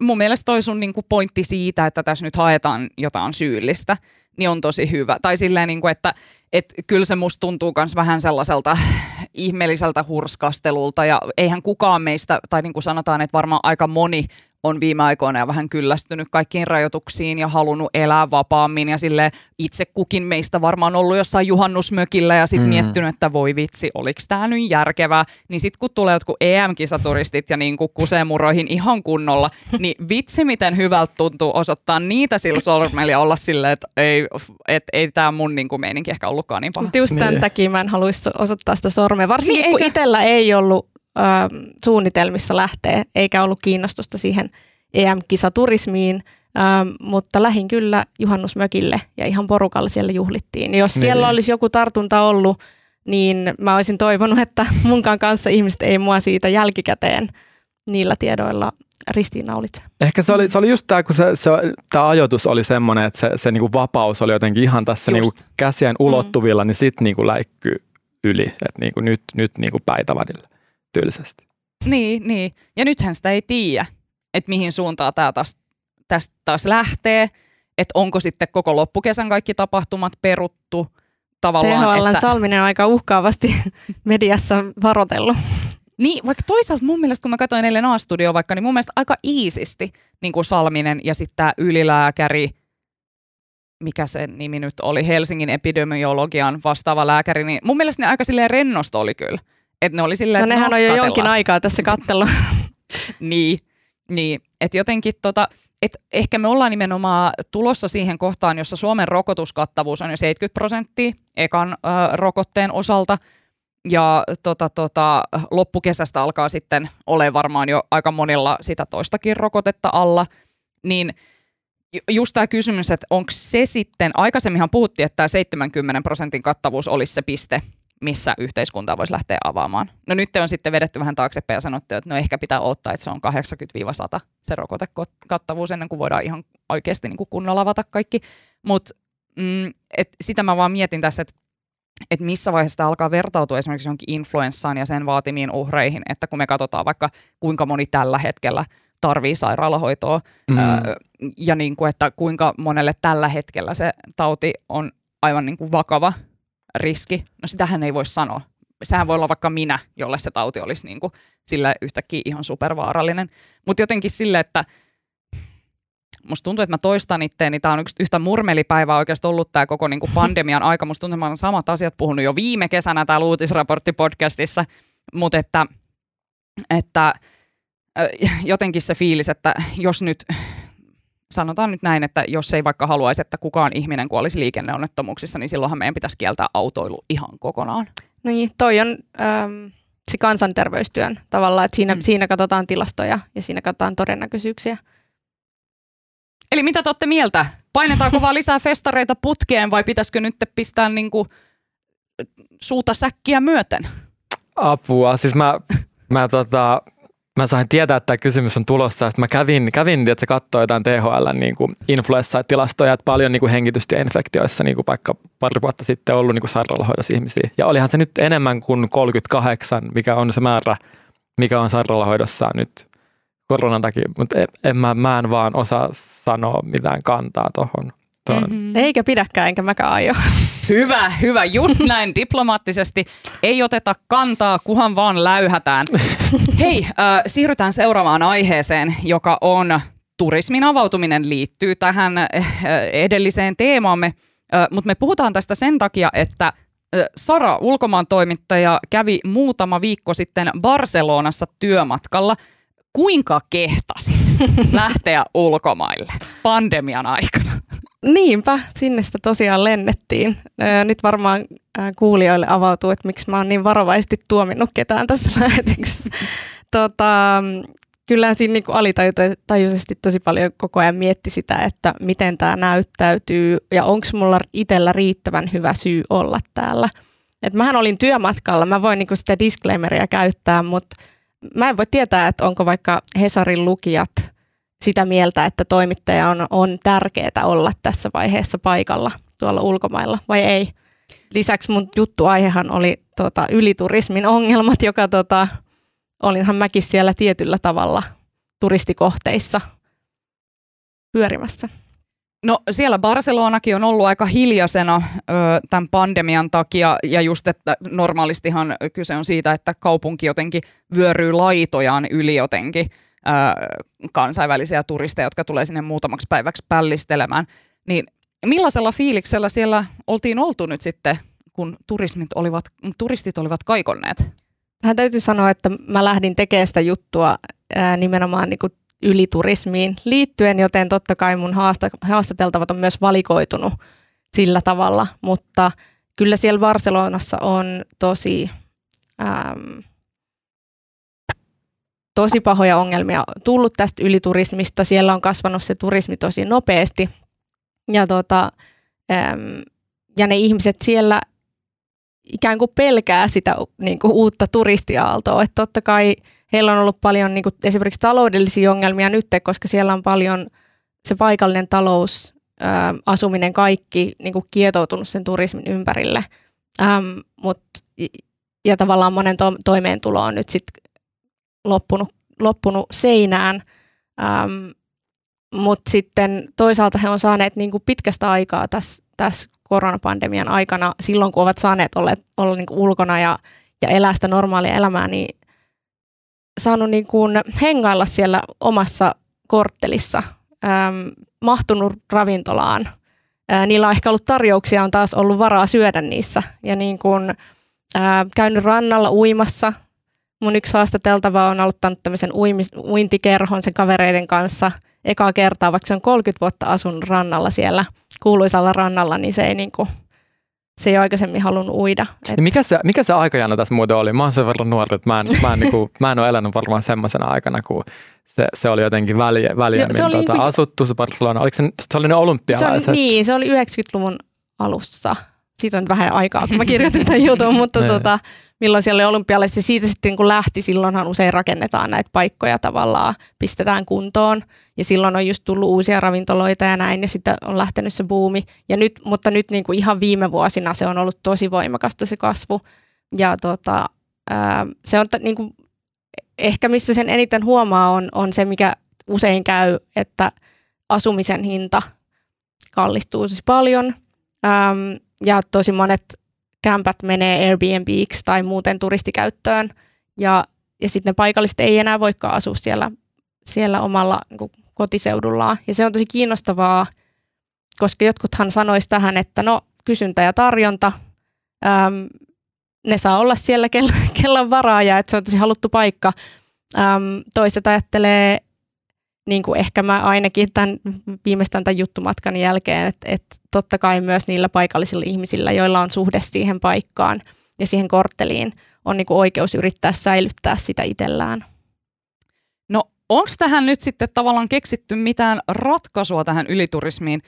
mun mielestä toi sun niinku pointti siitä, että tässä nyt haetaan jotain syyllistä, niin on tosi hyvä. Tai silleen, niinku, että et kyllä se musta tuntuu myös vähän sellaiselta ihmeelliseltä hurskastelulta ja eihän kukaan meistä, tai niin kuin sanotaan, että varmaan aika moni on viime aikoina vähän kyllästynyt kaikkiin rajoituksiin ja halunnut elää vapaammin ja sille itse kukin meistä varmaan ollut jossain juhannusmökillä ja sitten mm. miettinyt, että voi vitsi, oliko tämä nyt järkevää. Niin sitten kun tulee jotkut EM-kisaturistit ja niin kuin kusee muroihin ihan kunnolla, niin vitsi miten hyvältä tuntuu osoittaa niitä sillä sormella ja olla silleen, että ei, et, ei tämä mun niin kuin meininki ehkä ollutkaan niin paha. Mutta just tämän niin. takia mä en haluaisi osoittaa sitä sormea, varsinkin niin, kun itsellä ei ollut ö, suunnitelmissa lähteä, eikä ollut kiinnostusta siihen EM-kisaturismiin, ö, mutta lähin kyllä juhannusmökille ja ihan porukalla siellä juhlittiin. Jos niin. siellä olisi joku tartunta ollut, niin mä olisin toivonut, että munkaan kanssa ihmiset ei mua siitä jälkikäteen niillä tiedoilla ristiinnaulitse. Ehkä se oli, se oli just tämä, kun se, se, tämä ajoitus oli semmoinen, että se, se niinku vapaus oli jotenkin ihan tässä niinku käsien ulottuvilla, mm. niin sitten niinku läikky yli, että niinku nyt, nyt niinku päitävadille tyylisesti. Niin, niin. Ja nythän sitä ei tiedä, että mihin suuntaan tämä taas, tästä taas lähtee, että onko sitten koko loppukesän kaikki tapahtumat peruttu. Tavallaan, THL että... Salminen on aika uhkaavasti mediassa varotellut. Niin, vaikka toisaalta mun mielestä, kun mä katsoin eilen A-studio vaikka, niin mun mielestä aika iisisti niin kuin Salminen ja sitten tämä ylilääkäri, mikä se nimi nyt oli, Helsingin epidemiologian vastaava lääkäri, niin mun mielestä ne aika silleen rennosta oli kyllä. Et ne oli silleen, no nehän no, on jo jonkin aikaa tässä kattelu. niin, niin että jotenkin tota, et ehkä me ollaan nimenomaan tulossa siihen kohtaan, jossa Suomen rokotuskattavuus on jo 70 prosenttia ekan ö, rokotteen osalta. Ja tota, tota, loppukesästä alkaa sitten ole varmaan jo aika monilla sitä toistakin rokotetta alla. Niin just tämä kysymys, että onko se sitten, aikaisemminhan puhuttiin, että tämä 70 prosentin kattavuus olisi se piste, missä yhteiskuntaa voisi lähteä avaamaan. No nyt on sitten vedetty vähän taaksepäin ja sanottu, että no ehkä pitää odottaa, että se on 80-100 se rokotekattavuus ennen kuin voidaan ihan oikeasti niin kuin kunnolla avata kaikki. Mutta mm, sitä mä vaan mietin tässä, että että missä vaiheessa tämä alkaa vertautua esimerkiksi johonkin influenssaan ja sen vaatimiin uhreihin, että kun me katsotaan vaikka kuinka moni tällä hetkellä tarvii sairaalahoitoa mm. ää, ja niin kuin, että kuinka monelle tällä hetkellä se tauti on aivan niin kuin vakava riski. No sitähän ei voi sanoa. Sehän voi olla vaikka minä, jolle se tauti olisi niin kuin sille yhtäkkiä ihan supervaarallinen. Mutta jotenkin sille, että musta tuntuu, että mä toistan itteeni. Tämä on yksi yhtä murmelipäivää oikeasti ollut tämä koko niin kuin pandemian aika. Musta tuntuu, että mä olen samat asiat puhunut jo viime kesänä täällä uutisraportti-podcastissa. Mutta että, että jotenkin se fiilis, että jos nyt sanotaan nyt näin, että jos ei vaikka haluaisi, että kukaan ihminen kuolisi liikenneonnettomuuksissa, niin silloinhan meidän pitäisi kieltää autoilu ihan kokonaan. Niin, toi on äm, se kansanterveystyön tavalla, että siinä, mm. siinä katsotaan tilastoja ja siinä katsotaan todennäköisyyksiä. Eli mitä te olette mieltä? Painetaanko vaan lisää festareita putkeen vai pitäisikö nyt pistää niinku suuta säkkiä myöten? Apua. Siis mä, mä tota, mä sain tietää, että tämä kysymys on tulossa. Sitten mä kävin, kävin että se katsoi jotain THL niin kuin influenssatilastoja, että paljon niin kuin hengitystieinfektioissa niin kuin vaikka pari vuotta sitten ollut niin kuin sairaalahoidossa ihmisiä. Ja olihan se nyt enemmän kuin 38, mikä on se määrä, mikä on sairaalahoidossa nyt koronan takia, mutta en, en mä, mä en vaan osaa sanoa mitään kantaa tuohon. Mm-hmm. Eikä pidäkään, enkä mäkään aio. Hyvä, hyvä. Just näin diplomaattisesti. Ei oteta kantaa, kuhan vaan läyhätään. Hei, äh, siirrytään seuraavaan aiheeseen, joka on turismin avautuminen liittyy tähän äh, edelliseen teemaamme, äh, mutta me puhutaan tästä sen takia, että äh, Sara, ulkomaan toimittaja, kävi muutama viikko sitten Barcelonassa työmatkalla. Kuinka kehtasit lähteä ulkomaille pandemian aikana? Niinpä, sinne sitä tosiaan lennettiin. Nyt varmaan kuulijoille avautuu, että miksi mä oon niin varovaisesti tuominnut ketään tässä lähetyksessä. Tota, kyllä siinä niin alitajuisesti tosi paljon koko ajan mietti sitä, että miten tämä näyttäytyy ja onko mulla itsellä riittävän hyvä syy olla täällä. Et mähän olin työmatkalla, mä voin niin sitä disclaimeria käyttää, mutta mä en voi tietää, että onko vaikka Hesarin lukijat – sitä mieltä, että toimittaja on, on tärkeää olla tässä vaiheessa paikalla tuolla ulkomailla vai ei. Lisäksi mun juttuaihehan oli tota, yliturismin ongelmat, joka tota, olinhan mäkin siellä tietyllä tavalla turistikohteissa pyörimässä. No siellä Barcelonakin on ollut aika hiljaisena ö, tämän pandemian takia ja just, että normaalistihan kyse on siitä, että kaupunki jotenkin vyöryy laitojaan yli jotenkin kansainvälisiä turisteja, jotka tulee sinne muutamaksi päiväksi pällistelemään. Niin millaisella fiiliksellä siellä oltiin oltu nyt sitten, kun turismit olivat, turistit olivat kaikonneet? Hän täytyy sanoa, että mä lähdin tekemään sitä juttua ää, nimenomaan niin kuin yliturismiin liittyen, joten totta kai mun haastateltavat on myös valikoitunut sillä tavalla, mutta kyllä siellä Barcelonassa on tosi äm, tosi pahoja ongelmia tullut tästä yliturismista. Siellä on kasvanut se turismi tosi nopeasti. Ja, tota, äm, ja ne ihmiset siellä ikään kuin pelkää sitä niin kuin uutta turistiaaltoa. Että totta kai heillä on ollut paljon niin kuin esimerkiksi taloudellisia ongelmia nyt, koska siellä on paljon se paikallinen talous, ää, asuminen, kaikki niin kuin kietoutunut sen turismin ympärille. Ähm, mut, ja tavallaan monen to- toimeentulo on nyt sitten loppunut, loppunut seinään. Ähm, Mutta sitten toisaalta he on saaneet niin kuin pitkästä aikaa tässä, tässä koronapandemian aikana, silloin kun ovat saaneet olla, olla niin kuin ulkona ja, ja elää sitä normaalia elämää, niin saanut niin kuin hengailla siellä omassa korttelissa, ähm, mahtunut ravintolaan. Äh, niillä on ehkä ollut tarjouksia, on taas ollut varaa syödä niissä. Ja niin kuin, äh, käynyt rannalla uimassa, mun yksi haastateltava on aloittanut tämmöisen uimis, uintikerhon sen kavereiden kanssa ekaa kertaa, vaikka se on 30 vuotta asunut rannalla siellä kuuluisalla rannalla, niin se ei niinku, se ei aikaisemmin halunnut uida. Et... Mikä, se, mikä se aikajana tässä muuten oli? Mä oon sen verran nuori, että mä en, mä en, niinku, mä en ole elänyt varmaan semmoisena aikana, kun se, se oli jotenkin väliä, väliemmin se oli tota, niinku... asuttu se Barcelona. Oliko se, se oli ne olympialaiset? Se oli, niin, se oli 90-luvun alussa siitä on vähän aikaa, kun mä kirjoitin tämän jutun, mutta tota, milloin siellä oli olympialaiset, siitä sitten kun lähti, silloinhan usein rakennetaan näitä paikkoja tavallaan, pistetään kuntoon, ja silloin on just tullut uusia ravintoloita ja näin, ja sitten on lähtenyt se buumi, ja nyt, mutta nyt niin kuin ihan viime vuosina se on ollut tosi voimakasta se kasvu, ja tota, ää, se on t- niin kuin, ehkä missä sen eniten huomaa on, on se, mikä usein käy, että asumisen hinta kallistuu tosi paljon, äm, ja tosi monet kämpät menee Airbnbiksi tai muuten turistikäyttöön, ja, ja sitten ne paikalliset ei enää voikaan asua siellä, siellä omalla niin kotiseudullaan. Ja se on tosi kiinnostavaa, koska jotkuthan sanois tähän, että no kysyntä ja tarjonta, äm, ne saa olla siellä, on varaa ja että se on tosi haluttu paikka. Äm, toiset ajattelee, niin kuin ehkä mä ainakin tämän, viimeistään tämän juttumatkan jälkeen, että, että totta kai myös niillä paikallisilla ihmisillä, joilla on suhde siihen paikkaan ja siihen kortteliin, on niin kuin oikeus yrittää säilyttää sitä itsellään. No onko tähän nyt sitten tavallaan keksitty mitään ratkaisua tähän yliturismiin?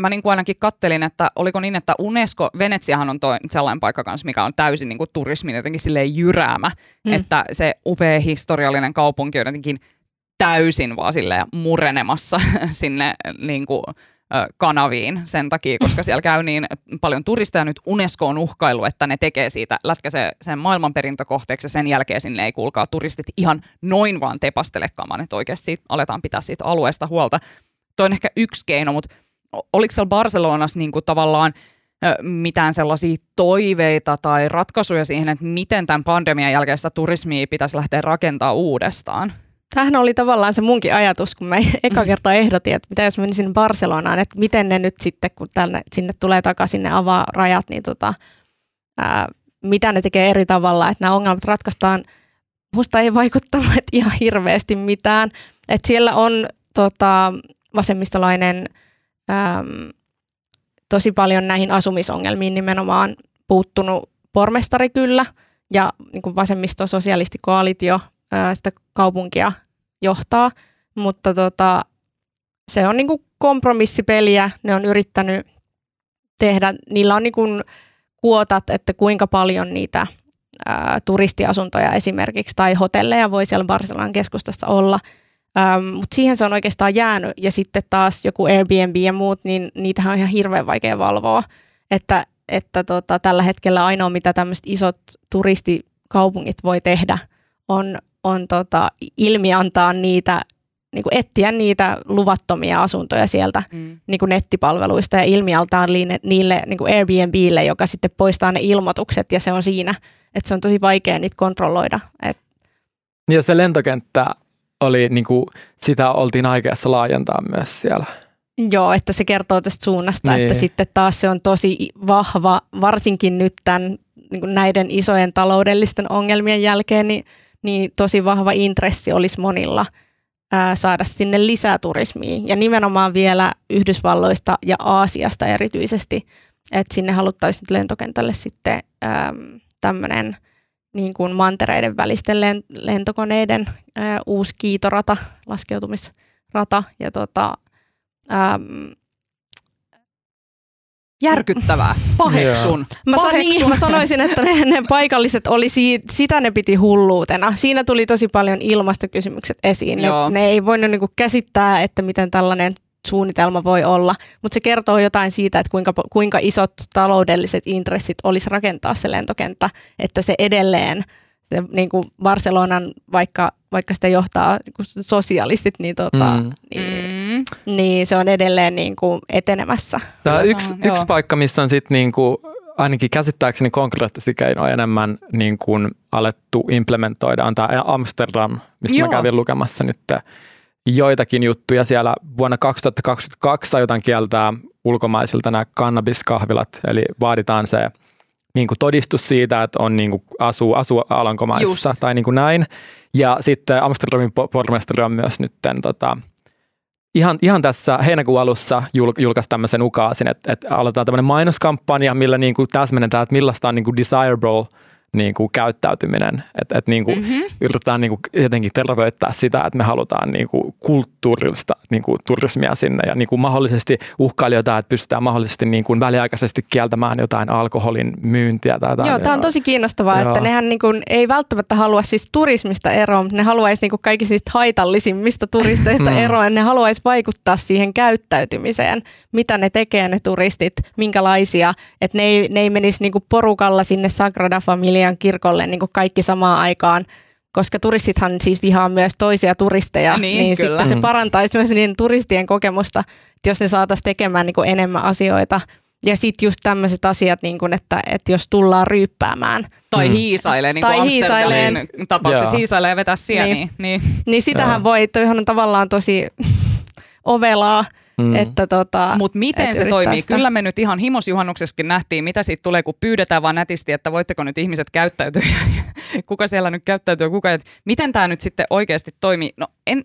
Mä niin kuin ainakin kattelin, että oliko niin, että Unesco, Venetsiahan on toi, sellainen paikka kanssa, mikä on täysin niin kuin turismin jotenkin silleen jyräämä, mm. että se upea historiallinen kaupunki on jotenkin täysin vaan silleen murenemassa sinne niin kuin, kanaviin sen takia, koska siellä käy niin paljon turisteja nyt Unesco on uhkailu, että ne tekee siitä, lätkäsee sen maailmanperintökohteeksi ja sen jälkeen sinne ei kuulkaa turistit ihan noin vaan tepastelekaan, että oikeasti aletaan pitää siitä alueesta huolta. Toi on ehkä yksi keino, mutta oliko siellä Barcelonassa niin kuin tavallaan mitään sellaisia toiveita tai ratkaisuja siihen, että miten tämän pandemian jälkeistä turismia pitäisi lähteä rakentaa uudestaan? Tämähän oli tavallaan se munkin ajatus, kun mä eka kertaa ehdotin, että mitä jos menisin Barcelonaan, että miten ne nyt sitten, kun tänne, sinne tulee takaisin, ne avaa rajat, niin tota, ää, mitä ne tekee eri tavalla, että nämä ongelmat ratkaistaan. Musta ei vaikuttanut ihan hirveästi mitään. Että siellä on tota, vasemmistolainen äm, tosi paljon näihin asumisongelmiin nimenomaan puuttunut pormestari kyllä ja niin kuin vasemmisto-sosialistikoalitio ää, sitä kaupunkia johtaa, mutta tota, se on niin kuin kompromissipeliä. Ne on yrittänyt tehdä, niillä on niin kuin kuotat, että kuinka paljon niitä ää, turistiasuntoja esimerkiksi tai hotelleja voi siellä Barcelonan keskustassa olla. Ähm, mutta siihen se on oikeastaan jäänyt. Ja sitten taas joku Airbnb ja muut, niin niitähän on ihan hirveän vaikea valvoa. Että, että tota, tällä hetkellä ainoa, mitä tämmöiset isot turistikaupungit voi tehdä, on, on tota, ilmiantaa niitä, niin kuin etsiä niitä luvattomia asuntoja sieltä Mm. niin kuin nettipalveluista ja ilmialtaan niille, niille niin kuin Airbnbille, joka sitten poistaa ne ilmoitukset ja se on siinä, että se on tosi vaikea niitä kontrolloida. Et, Ja se lentokenttä oli, niin kuin, sitä oltiin aikeassa laajentaa myös siellä. joo, että se kertoo tästä suunnasta, Niin. että sitten taas se on tosi vahva, varsinkin nyt tämän, niin näiden isojen taloudellisten ongelmien jälkeen, niin, niin tosi vahva intressi olisi monilla ää, saada sinne lisää turismia. Ja nimenomaan vielä Yhdysvalloista ja Aasiasta erityisesti, että sinne haluttaisiin nyt lentokentälle sitten tämmöinen niin kuin mantereiden välisten len- lentokoneiden ää, uusi kiitorata, laskeutumisrata. Ja tota, Järkyttävää. Paheksun. Mä, san, Paheksun. niin, mä sanoisin, että ne, ne paikalliset oli siitä, sitä ne piti hulluutena. Siinä tuli tosi paljon ilmastokysymykset esiin. Ne, Joo. ne ei voinut niinku käsittää, että miten tällainen suunnitelma voi olla, mutta se kertoo jotain siitä, että kuinka, kuinka isot taloudelliset intressit olisi rakentaa se lentokenttä, että se edelleen, se, niin kuin Barcelonan, vaikka, vaikka sitä johtaa niin kuin sosialistit, niin, tota, Mm. niin, Mm. niin se on edelleen niin kuin etenemässä. Tämä on yksi, on, yksi paikka, missä on sitten niinku, ainakin käsittääkseni konkreettisia keinoja enemmän niin kuin alettu implementoida, on tämä Amsterdam, mistä Joo. mä kävin lukemassa nyt joitakin juttuja. Siellä vuonna 2022 aiotaan kieltää ulkomaisilta nämä kannabiskahvilat, eli vaaditaan se niin kuin todistus siitä, että on niin kuin asuu, asuu Alankomaissa Just. tai niin kuin näin. Ja sitten Amsterdamin po- pormestari on myös nyt tota, ihan, ihan tässä heinäkuun alussa jul, julkaisi tämmöisen ukaasin, että, että aletaan tämmöinen mainoskampanja, millä niin kuin täsmennetään, että millaista on niin kuin desirable niin kuin käyttäytyminen. Että et niin kuin mm-hmm. yritetään niin kuin jotenkin terveyttää sitä, että me halutaan niin kuin kulttuurillista niin kuin turismia sinne ja niin kuin mahdollisesti uhkailijoita, että pystytään mahdollisesti niin kuin väliaikaisesti kieltämään jotain alkoholin myyntiä. Tai jotain. Joo, tämä on tosi kiinnostavaa, Joo. että nehän niin kuin ei välttämättä halua siis turismista eroon, mutta ne haluaisi niin kuin kaikista haitallisimmista turisteista mm. eroon. Ne haluaisi vaikuttaa siihen käyttäytymiseen, mitä ne tekee ne turistit, minkälaisia, että ne ei, ne ei menisi niin kuin porukalla sinne Sagrada Familian kirkolle niin kuin kaikki samaan aikaan, koska turistithan siis vihaa myös toisia turisteja, niin, niin sitten se mm. parantaisi myös niiden turistien kokemusta, että jos ne saataisiin tekemään niin kuin enemmän asioita. Ja sitten just tämmöiset asiat, niin kun, että, että jos tullaan ryyppäämään. Tai mm. hiisailee, niin tai hiisailee. tapauksessa Joo. hiisailee ja vetää sieniä. Niin, niin. niin sitähän voi, toihan on tavallaan tosi ovelaa, Mm. Että tota, Mutta miten se toimii? Sitä. Kyllä me nyt ihan himosjuhannuksessakin nähtiin, mitä siitä tulee, kun pyydetään vaan nätisti, että voitteko nyt ihmiset käyttäytyä. kuka siellä nyt käyttäytyy, kuka. Et miten tämä nyt sitten oikeasti toimii? No en,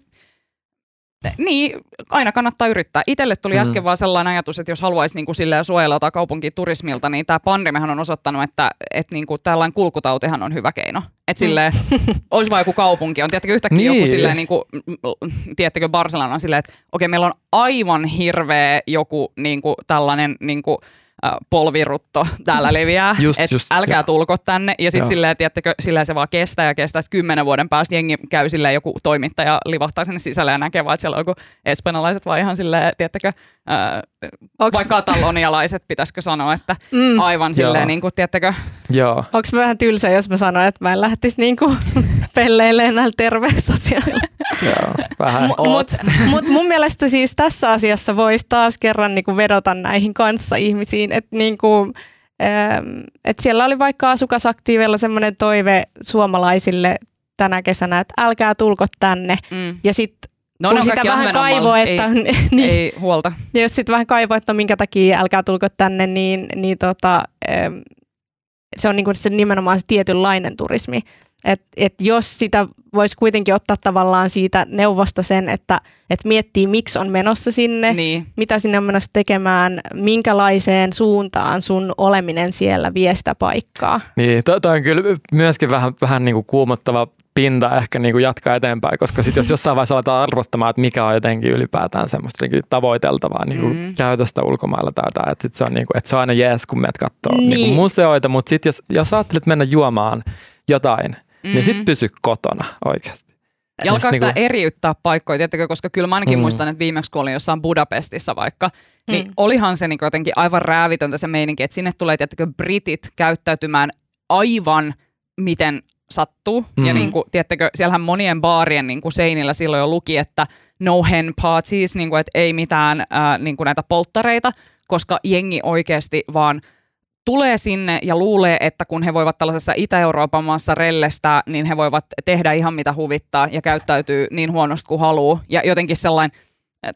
niin, aina kannattaa yrittää. Itelle tuli mm. äsken vaan sellainen ajatus, että jos haluaisi niin kuin suojella tai kaupunkiturismilta, niin tämä pandemiahan on osoittanut, että, että niin kuin tällainen kulkutautihan on hyvä keino. Että silleen, mm. olisi vaan joku kaupunki. On tietenkin yhtäkkiä niin. joku silleen, niin kuin, tiedättekö Barcelona silleen, että okei, meillä on aivan hirveä joku niin kuin tällainen niin kuin, polvirutto täällä leviää, että älkää ja. tulko tänne. Ja sitten silleen, tiedättekö, silleen se vaan kestää ja kestää. Sitten kymmenen vuoden päästä jengi käy silleen, joku toimittaja livahtaa sinne sisälle ja näkee vaan, että siellä on joku espanjalaiset vai ihan silleen, tiedättekö, ää, vai katalonialaiset, pitäisikö sanoa, että mm. aivan silleen, niin kuin, tiedättekö. Joo. Onko mä vähän tylsä, jos mä sanon, että mä en lähtisi niin kuin pelleilemään näillä terveyssosiaalilla? Joo, vähän. Mutta mut, mut mun mielestä siis tässä asiassa voisi taas kerran niin kuin vedota näihin kanssa-ihmisiin, että niin kuin, et siellä oli vaikka asukasaktiivilla semmoinen toive suomalaisille tänä kesänä, että älkää tulko tänne. Mm. Ja sitten No, kun sitä vähän kaivo, että... Ei, niin, ei huolta. Ja jos sitten vähän kaivo, että no minkä takia älkää tulko tänne, niin, niin tota, se on niinku se nimenomaan se tietynlainen turismi. Et, et jos sitä voisi kuitenkin ottaa tavallaan siitä neuvosta sen, että et miettii, miksi on menossa sinne, niin. mitä sinne on menossa tekemään, minkälaiseen suuntaan sun oleminen siellä vie sitä paikkaa. Niin, toi on kyllä myöskin vähän, vähän niin kuin kuumottava pinta ehkä niin kuin jatkaa eteenpäin, koska sitten jos jossain vaiheessa aletaan arvottamaan, että mikä on jotenkin ylipäätään semmoista tavoiteltavaa niin kuin mm. käytöstä ulkomailla tai jotain, että, se on, niin kuin, että se on aina jees, kun menet katsoa niin. Niin museoita, mutta sitten jos, jos ajattelet mennä juomaan jotain, mm-hmm. niin sitten pysy kotona oikeasti. Ja alkaa sitä niinku... eriyttää paikkoja, tiettäkö, koska kyllä mä ainakin mm. muistan, että viimeksi kun olin jossain Budapestissa vaikka, niin mm. olihan se niin jotenkin aivan räävitöntä se meininki, että sinne tulee, tiettäkö, britit käyttäytymään aivan miten sattuu. Mm. Ja niin kuin, tiettäkö, siellähän monien baarien niin kuin seinillä silloin jo luki, että no hen parties, niin kuin, että ei mitään äh, niin kuin näitä polttareita, koska jengi oikeasti vaan – tulee sinne ja luulee, että kun he voivat tällaisessa Itä-Euroopan maassa rellestää, niin he voivat tehdä ihan mitä huvittaa ja käyttäytyy niin huonosti kuin haluaa. Ja jotenkin sellainen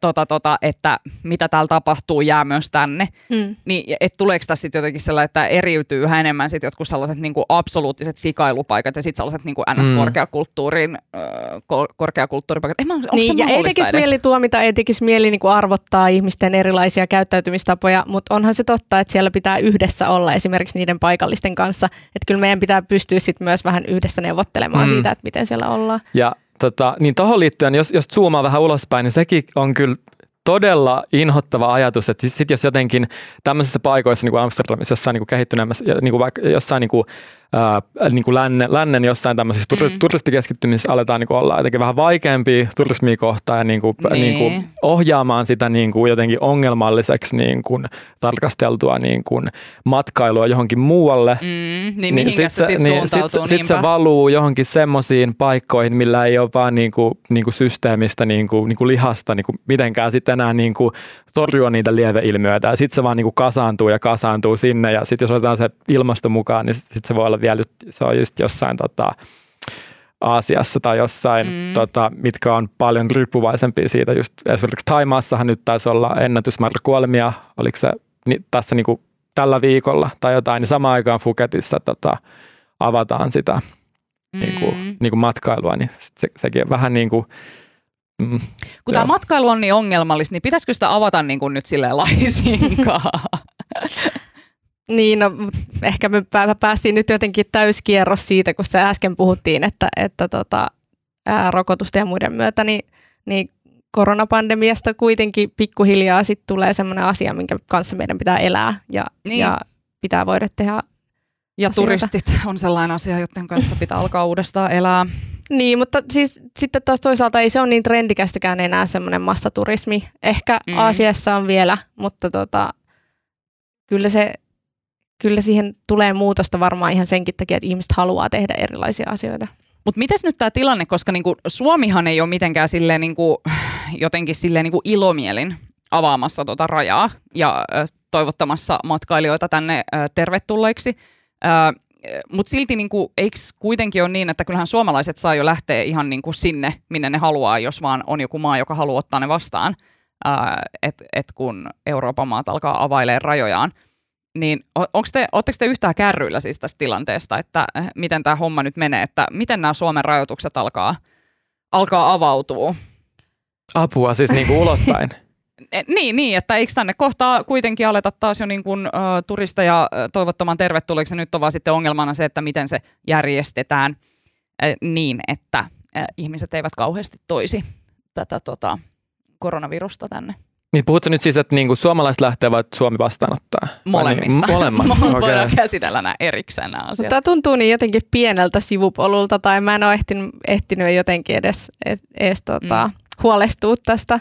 tota, tota, että mitä täällä tapahtuu, jää myös tänne. Mm. Niin, et tuleeko tässä sitten jotenkin sellainen, että eriytyy yhä enemmän sit jotkut sellaiset niinku absoluuttiset sikailupaikat ja sitten sellaiset niinku NS-korkeakulttuurin mm. korkeakulttuuripaikat. Ei, niin, ja ei tekisi mieli tuomita, ei tekisi mieli niinku arvottaa ihmisten erilaisia käyttäytymistapoja, mutta onhan se totta, että siellä pitää yhdessä olla esimerkiksi niiden paikallisten kanssa. Että kyllä meidän pitää pystyä sitten myös vähän yhdessä neuvottelemaan mm. siitä, että miten siellä ollaan. Ja tota, niin tuohon liittyen, jos, jos zoomaa vähän ulospäin, niin sekin on kyllä todella inhottava ajatus, että sit jos jotenkin tämmöisissä paikoissa niin kuin Amsterdamissa, jossain niin kuin kehittyneemmässä, niin kuin vaikka jossain niin kuin ää, niin kuin lännen, lännen jossain tämmöisissä mm. turistikeskittymissä aletaan niin kuin olla jotenkin vähän vaikeampi turismia kohtaan ja niin kuin, niin. Niin kuin ohjaamaan sitä niin kuin jotenkin ongelmalliseksi niin kuin tarkasteltua niin kuin matkailua johonkin muualle. Mm, niin, niin sit se, niin, sit, sit se valuu johonkin semmoisiin paikkoihin, millä ei ole vaan niin kuin, niin kuin systeemistä niin kuin, niin kuin lihasta niin kuin mitenkään sitten enää niin kuin torjua niitä lieveilmiöitä ja sitten se vaan niin kuin kasaantuu ja kasaantuu sinne ja sitten jos otetaan se ilmasto mukaan, niin sitten se voi olla vielä, se on just jossain tota, Aasiassa tai jossain, mm. tota, mitkä on paljon riippuvaisempia siitä. Just esimerkiksi Taimaassahan nyt taisi olla ennätysmäärä kuolemia, oliko se niin, tässä niin kuin tällä viikolla tai jotain, niin samaan aikaan Phuketissa tota, avataan sitä mm. niin kuin, niin kuin matkailua, niin se, sekin on vähän niin kuin Mm, Kun tämä matkailu on niin ongelmallista, niin pitäisikö sitä avata niin kuin nyt sille laisinkaan? Niin, no, ehkä me päästiin nyt jotenkin täyskierros siitä, kun se äsken puhuttiin, että, että tota, ää, rokotusten ja muiden myötä, niin, niin koronapandemiasta kuitenkin pikkuhiljaa sit tulee sellainen asia, minkä kanssa meidän pitää elää ja, niin. ja pitää voida tehdä Ja asioita. turistit on sellainen asia, joiden kanssa pitää alkaa uudestaan elää. Niin, mutta siis sitten taas toisaalta ei se ole niin trendikästäkään enää semmoinen massaturismi. Ehkä mm. Aasiassa on vielä, mutta tota, kyllä, se, kyllä siihen tulee muutosta varmaan ihan senkin takia, että ihmiset haluaa tehdä erilaisia asioita. Mutta miten nyt tämä tilanne, koska niinku Suomihan ei ole mitenkään silleen niinku, jotenkin silleen niinku ilomielin avaamassa tota rajaa ja ö, toivottamassa matkailijoita tänne ö, tervetulleiksi. Mutta silti niinku, eikö kuitenkin ole niin, että kyllähän suomalaiset saa jo lähteä ihan niinku sinne, minne ne haluaa, jos vaan on joku maa, joka haluaa ottaa ne vastaan, että et kun Euroopan maat alkaa availemaan rajojaan. Niin onko te, ootteko te yhtään kärryillä siis tästä tilanteesta, että eh, miten tämä homma nyt menee, että miten nämä Suomen rajoitukset alkaa, alkaa avautua? Apua siis niin kuin ulospäin. E, niin, niin, että eikö tänne kohtaa kuitenkin aleta taas jo niin kuin, uh, turisteja toivottamaan tervetulleeksi. Nyt on vaan sitten ongelmana se, että miten se järjestetään uh, niin, että uh, ihmiset eivät kauheasti toisi tätä tota, koronavirusta tänne. Niin puhutko nyt siis, että niinku suomalaiset lähtee vai Suomi vastaanottaa? Molemmista. Niin, molemmat. okay. Voidaan käsitellä nämä erikseen nämä asiat. Tämä tuntuu niin jotenkin pieneltä sivupolulta tai mä en ole ehtinyt, ehtinyt jotenkin edes, edes tota, mm. huolestua tästä.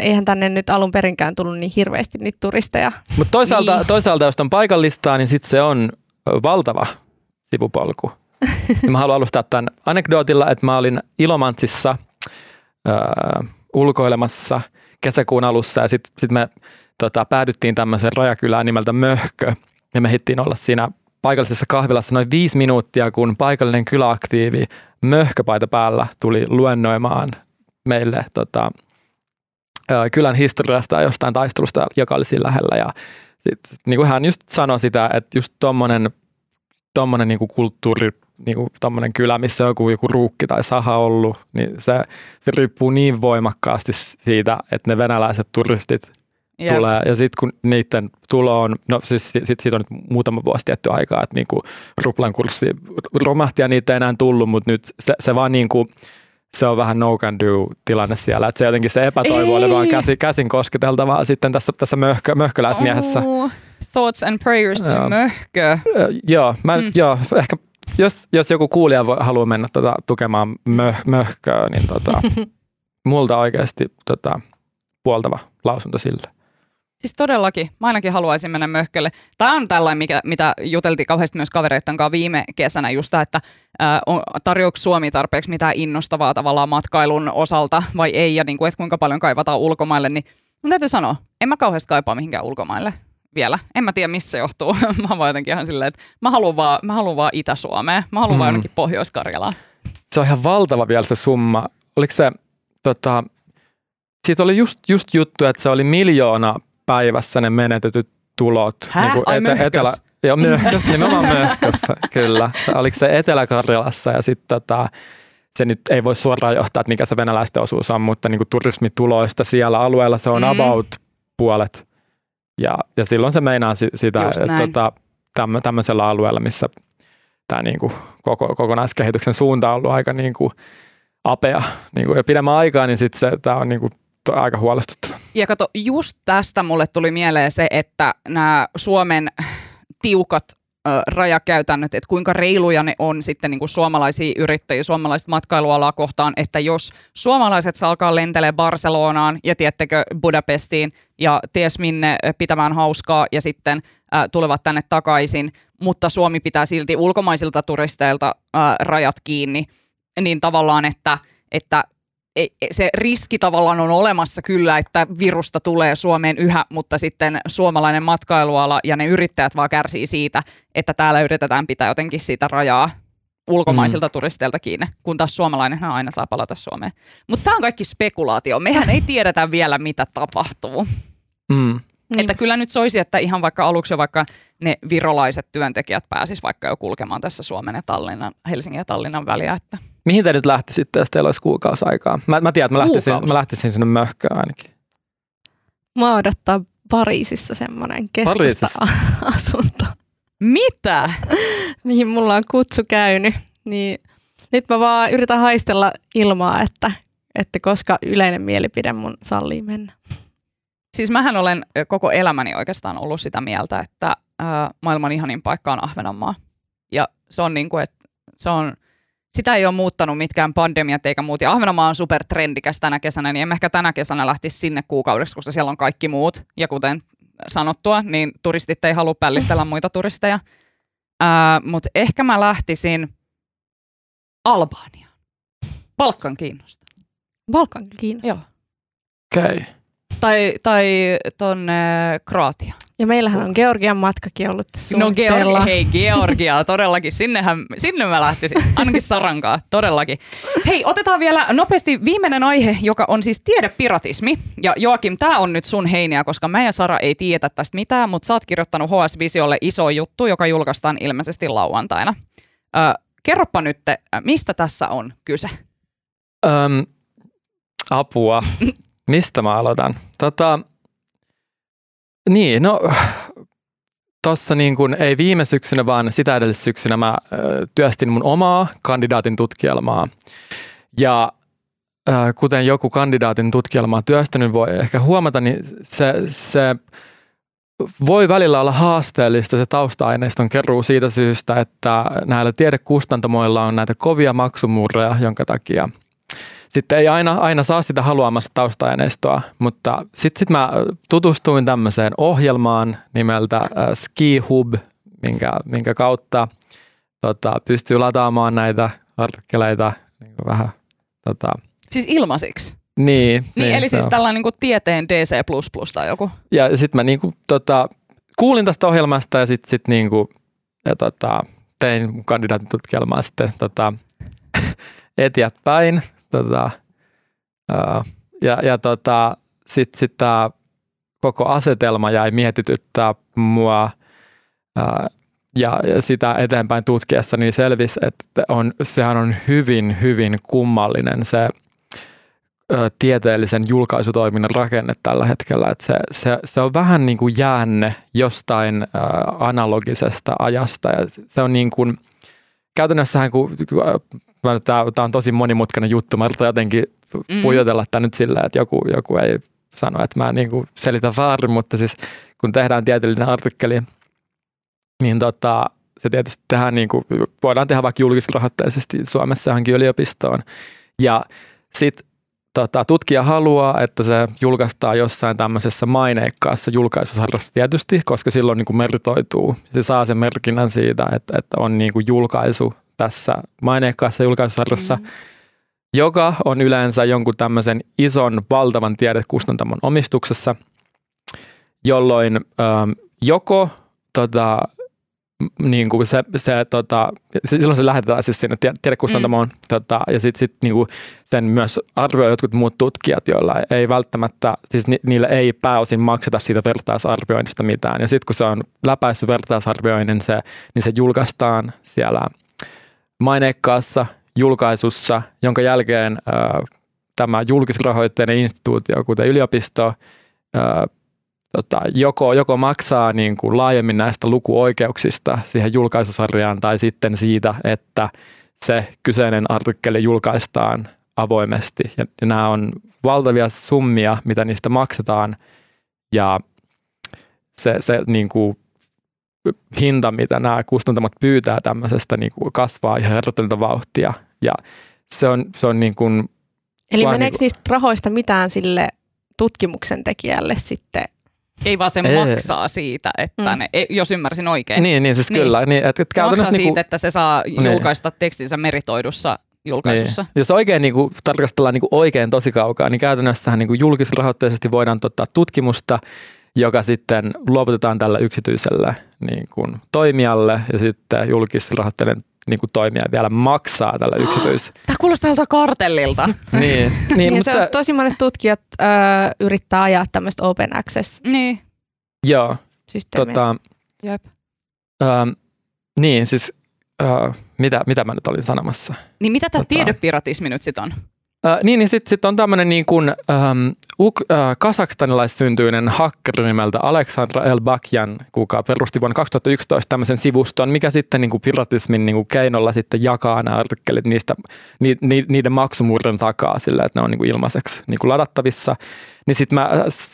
Eihän tänne nyt alun perinkään tullut niin hirveästi niitä turisteja. Mutta toisaalta, niin. toisaalta, jos on paikallistaa, niin sitten se on valtava sivupolku. mä haluan alustaa tämän anekdootilla, että mä olin Ilomantsissa äh, ulkoilemassa – kesäkuun alussa ja sitten sit me tota, päädyttiin tämmöiseen rajakylään nimeltä Möhkö ja me hittiin olla siinä paikallisessa kahvilassa noin viisi minuuttia, kun paikallinen kyläaktiivi Möhköpaita päällä tuli luennoimaan meille tota, kylän historiasta ja jostain taistelusta, joka oli siinä lähellä. Ja sit, niin kuin hän just sanoi sitä, että just tuommoinen tommonen niin kulttuuri niin kuin kylä, missä on joku, joku ruukki tai saha ollut, niin se, se riippuu niin voimakkaasti siitä, että ne venäläiset turistit Jep. tulee. Ja sitten kun niiden tulo on, no siis sit, siitä on nyt muutama vuosi tietty aikaa, että niin kuin ruplan kurssi romahti ja niitä ei enää tullut, mutta nyt se, se vaan niin kuin, se on vähän no can do tilanne siellä, että se jotenkin se epätoivo oli vaan käsin, käsin kosketeltavaa sitten tässä, tässä möhkö, möhköläismiehessä. Oh, thoughts and prayers to uh, möhkö. Joo, mä mm. joo, ehkä jos, jos joku kuulija haluaa mennä tota, tukemaan möh, möhköä, niin tota, multa oikeasti tota, puoltava lausunto sille. Siis todellakin. Mä ainakin haluaisin mennä möhkölle. Tämä on tällainen, mikä, mitä juteltiin kauheasti myös kavereiden kanssa viime kesänä, just tämä, että äh, tarjoako Suomi tarpeeksi mitään innostavaa tavallaan matkailun osalta vai ei, ja niin kuin, että kuinka paljon kaivataan ulkomaille, niin mun täytyy sanoa, en mä kauheasti kaipaa mihinkään ulkomaille vielä. En mä tiedä, mistä se johtuu. mä oon vaan jotenkin ihan silleen, että mä haluan vaan, mä haluan vaan Itä-Suomeen. Mä haluan hmm. vaan jonnekin Pohjois-Karjalaan. Se on ihan valtava vielä se summa. Oliko se, tota, siitä oli just, just juttu, että se oli miljoona päivässä ne menetetyt tulot. Häh? Niin kuin ete, etelä, Joo, möhkössä, nimenomaan möhkössä, kyllä. Oliko se Etelä-Karjalassa ja sitten tota, se nyt ei voi suoraan johtaa, että mikä se venäläisten osuus on, mutta niin kuin turismituloista siellä alueella se on mm. about puolet ja, ja silloin se meinaa sitä, että tota, tämmöisellä alueella, missä tämä niin kuin koko, kokonaiskehityksen suunta on ollut aika niin kuin apea niin kuin jo pidemmän aikaa, niin sitten se, tämä on niin kuin aika huolestuttava. Ja kato, just tästä mulle tuli mieleen se, että nämä Suomen tiukat rajakäytännöt, että kuinka reiluja ne on sitten niin kuin suomalaisia yrittäjiä, suomalaista matkailualaa kohtaan, että jos suomalaiset saa alkaa lentelee Barcelonaan ja tiettekö Budapestiin ja ties minne pitämään hauskaa ja sitten äh, tulevat tänne takaisin, mutta Suomi pitää silti ulkomaisilta turisteilta äh, rajat kiinni, niin tavallaan, että, että se riski tavallaan on olemassa kyllä, että virusta tulee Suomeen yhä, mutta sitten suomalainen matkailuala ja ne yrittäjät vaan kärsii siitä, että täällä yritetään pitää jotenkin siitä rajaa ulkomaisilta mm. turisteilta kiinni, kun taas suomalainen aina saa palata Suomeen. Mutta tämä on kaikki spekulaatio. Mehän ei tiedetä vielä, mitä tapahtuu. Mm. Että kyllä nyt soisi, että ihan vaikka aluksi vaikka ne virolaiset työntekijät pääsis vaikka jo kulkemaan tässä Suomen ja Tallinnan, Helsingin ja Tallinnan väliä. Että Mihin te nyt lähtisitte, jos teillä olisi kuukausi aikaa? Mä, mä tiedän, että mä lähtisin, mä lähtisin sinne möhköön ainakin. Mä odottaa Pariisissa semmoinen keskusta asunto, Mitä? mihin mulla on kutsu käynyt. Niin nyt mä vaan yritän haistella ilmaa, että, että koska yleinen mielipide mun sallii mennä. Siis mähän olen koko elämäni oikeastaan ollut sitä mieltä, että ö, maailman ihanin paikka on Ahvenanmaa. Ja se on niin kuin, että se on, sitä ei ole muuttanut mitkään pandemiat eikä muut. Ja Ahvenanmaa on supertrendikäs tänä kesänä, niin en ehkä tänä kesänä lähtisi sinne kuukaudeksi, koska siellä on kaikki muut. Ja kuten sanottua, niin turistit ei halua pällistellä muita turisteja. Mutta ehkä mä lähtisin Albaniaan. Balkan kiinnostaa. Balkan kiinnostaa. Joo. Okei. Okay. Tai, tai tonne Kroatiaan. Ja meillähän on Georgian matkakin ollut tässä No. Georgia, hei Georgia, todellakin. Sinnehän, sinne mä lähtisin, ainakin Sarankaa, todellakin. Hei, otetaan vielä nopeasti viimeinen aihe, joka on siis tiedepiratismi. Ja Joakim, tämä on nyt sun heiniä, koska mä ja Sara ei tiedä tästä mitään, mutta sä oot kirjoittanut HS Visiolle iso juttu, joka julkaistaan ilmeisesti lauantaina. Ö, kerropa nyt, mistä tässä on kyse? Öm, apua. Mistä mä aloitan? Tota, niin, no tuossa niin kuin, ei viime syksynä, vaan sitä edellisessä syksynä mä ö, työstin mun omaa kandidaatin tutkielmaa. Ja ö, kuten joku kandidaatin tutkielmaa työstänyt voi ehkä huomata, niin se, se voi välillä olla haasteellista se tausta-aineiston keruu siitä syystä, että näillä tiedekustantamoilla on näitä kovia maksumurreja, jonka takia sitten ei aina, aina saa sitä haluamasta tausta-aineistoa, mutta sitten sit mä tutustuin tämmöiseen ohjelmaan nimeltä äh, Ski Hub, minkä, minkä kautta tota, pystyy lataamaan näitä artikkeleita niin kuin vähän tota, Siis ilmaisiksi. niin, Niin, eli se siis on. tällainen niin tieteen DC++ tai joku. Ja sitten mä niinku, tota, kuulin tästä ohjelmasta ja sitten sit niinku, ja tota, tein mun kandidaatin tutkielmaa sitten tota, eteenpäin. Tota, ää, ja ja tota, sitten sit tämä koko asetelma jäi mietityttää mua ää, ja, ja sitä eteenpäin tutkiessa niin selvisi, että on, sehän on hyvin, hyvin kummallinen se ö, tieteellisen julkaisutoiminnan rakenne tällä hetkellä. Että se, se, se on vähän niin kuin jäänne jostain analogisesta ajasta ja se on niin kuin, käytännössähän kun, tämä on tosi monimutkainen juttu, mä yritän jotenkin Mm. pujotella tämä nyt sillä, että joku, joku ei sano, että mä niin kuin selitän väärin, mutta siis kun tehdään tieteellinen artikkeli, niin tota, se tietysti tehdään niin kuin, voidaan tehdä vaikka julkisrahoitteisesti Suomessa johonkin yliopistoon. Ja sitten tota, tutkija haluaa, että se julkaistaan jossain tämmöisessä maineikkaassa julkaisusarjassa tietysti, koska silloin niin kuin meritoituu. Se saa sen merkinnän siitä, että, että on niin kuin julkaisu tässä maineikkaassa julkaisusarjassa, mm. joka on yleensä jonkun tämmöisen ison, valtavan tiedekustantamon omistuksessa, jolloin ähm, joko tota, niin kuin se, se, tota, se- silloin se lähetetään siis sinne tie- tiedekustantamoon mm. tota, ja sitten sit, niin kuin sen myös arvioi jotkut muut tutkijat, joilla ei välttämättä, siis ni, niille ei pääosin makseta siitä vertaisarvioinnista mitään. Ja sitten kun se on läpäissyt vertaisarvioinnin, se, niin se julkaistaan siellä maineikkaassa julkaisussa, jonka jälkeen ää, tämä julkisrahoitteinen instituutio, kuten yliopisto, ää, tota, joko, joko maksaa niin kuin laajemmin näistä lukuoikeuksista siihen julkaisusarjaan tai sitten siitä, että se kyseinen artikkeli julkaistaan avoimesti. Ja, ja nämä on valtavia summia, mitä niistä maksetaan ja se, se niin kuin hinta, mitä nämä kustantamot pyytää tämmöisestä niin kuin kasvaa ihan herrotonta vauhtia ja se on, se on niin kuin, Eli meneekö niinku- niistä rahoista mitään sille tutkimuksen tekijälle sitten? Ei vaan se Ei. maksaa siitä, että Mm. ne, ei- jos ymmärsin oikein. niin, niin siis Niin. kyllä, niin, että, että se maksaa käytännössä siitä, niin kuin, että se saa Niin. julkaista tekstinsä meritoidussa julkaisussa. Niin. Jos oikein niin kuin, tarkastellaan niin kuin oikein tosi kaukaa, niin käytännössähän niin kuin julkisrahoitteisesti voidaan tuottaa tutkimusta, sitten luovutetaan tällä yksityiselle niin kuin, toimijalle ja sitten julkisrahoitteinen niin kuin, toimija vielä maksaa tällä yksityis... Tämä kuulostaa tältä kartellilta. niin, niin, Niin, mutta se, se, tosi monet tutkijat ö, yrittää ajaa tämmöistä open niin, joo, access-systeemiä. tota, jep. ähm, niin siis äh, mitä, mitä mä nyt olin sanomassa? Niin mitä tämä Tota- tiedepiratismi nyt sitten on? Äh, niin, niin sitten sit on tämmöinen niin kuin, ähm, uk- äh, kasakstanilaissyntyinen hakkeri nimeltä Aleksandra Elbakjan, kuka perusti vuonna 2011 tämmöisen sivuston, mikä sitten niin kuin piratismin niin kuin keinolla sitten jakaa nämä artikkelit niistä, ni, ni, niiden maksumurren takaa sillä, että ne on niin kuin ilmaiseksi niin kuin ladattavissa. Niin sitten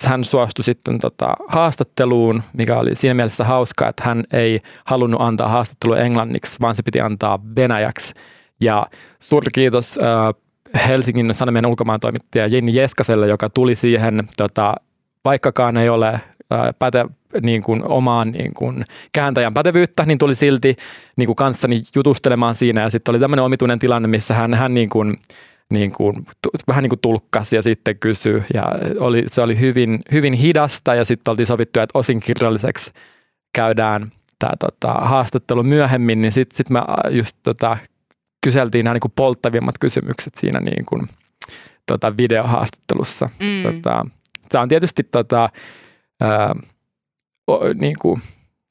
hän suostui sitten tota haastatteluun, mikä oli siinä mielessä hauskaa, että hän ei halunnut antaa haastattelua englanniksi, vaan se piti antaa venäjäksi. Ja suuri kiitos äh, Helsingin Sanomien ulkomaan toimittaja Jenni Jeskaselle, joka tuli siihen, tota, vaikkakaan ei ole äh, päte, niin kuin omaan niin kuin kääntäjän pätevyyttä, niin tuli silti niin kuin kanssani jutustelemaan siinä. Ja sitten oli tämmöinen omituinen tilanne, missä hän, hän niin kuin, niin kuin, vähän niin kuin tulkkasi ja sitten kysyi. Ja oli, se oli hyvin, hyvin hidasta ja sitten oltiin sovittu, että osin kirjalliseksi käydään tämä tota, haastattelu myöhemmin, niin sitten sit mä just tota, kyseltiin nämä niin kuin polttavimmat kysymykset siinä niin kuin, tota, videohaastattelussa. Mm. Tota, se on tietysti tota, ää, o, niin kuin,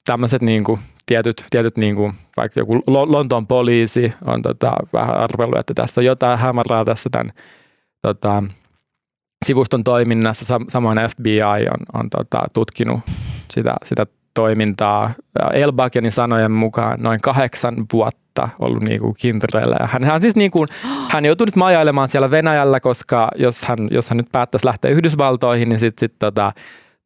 tämmöiset niin kuin, tietyt, tietyt niin kuin, vaikka joku Lontoon poliisi on tota, vähän arvellut, että tässä on jotain hämärää tässä tämän tota, sivuston toiminnassa. Samoin FBI on, on tota, tutkinut sitä, sitä toimintaa. Elbakianin sanojen mukaan noin kahdeksan vuotta ollut niin kuin kintereillä. Ja hän, hän, siis niin kuin, hän joutui nyt majailemaan siellä Venäjällä, koska jos hän, jos hän nyt päättäisi lähteä Yhdysvaltoihin, niin sitten sit, tota,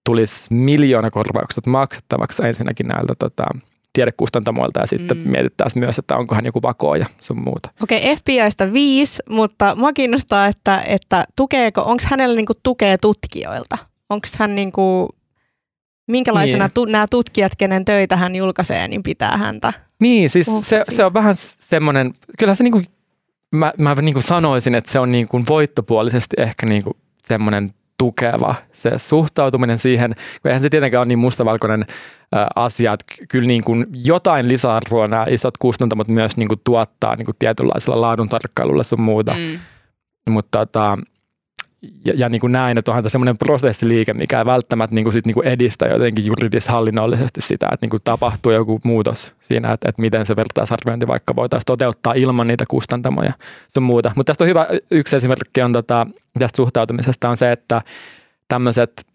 tulisi miljoona korvaukset maksettavaksi ensinnäkin näiltä tota, tiedekustantamoilta ja sitten mm. mietittäisiin myös, että onko hän joku vakooja sun muuta. Okei, okay, FBIstä viisi, mutta mua kiinnostaa, että, että tukeeko, onko hänellä niinku tukea tutkijoilta? Onko hän niinku, minkälaisena niin. tu, nämä tutkijat, kenen töitä hän julkaisee, niin pitää häntä? Niin, siis se, se, on vähän semmoinen, kyllä se niinku, mä, mä niinku sanoisin, että se on niinku voittopuolisesti ehkä niinku semmoinen tukeva se suhtautuminen siihen, kun eihän se tietenkään ole niin mustavalkoinen asia, että kyllä niin kuin jotain lisäarvoa nämä isot kustantamot myös niin kuin tuottaa niin kuin tietynlaisella laadun tarkkailulla sun muuta. Mm. Mutta tota, ja, ja niin kuin näin, että onhan semmoinen prosessiliike, mikä ei välttämättä niin kuin sit niin kuin edistä jotenkin juridishallinnollisesti sitä, että niin kuin tapahtuu joku muutos siinä, että, että miten se vertaisarviointi vaikka voitaisiin toteuttaa ilman niitä kustantamoja sun muuta. Mutta tästä on hyvä, yksi esimerkki on tota, tästä suhtautumisesta on se, että tämmöiset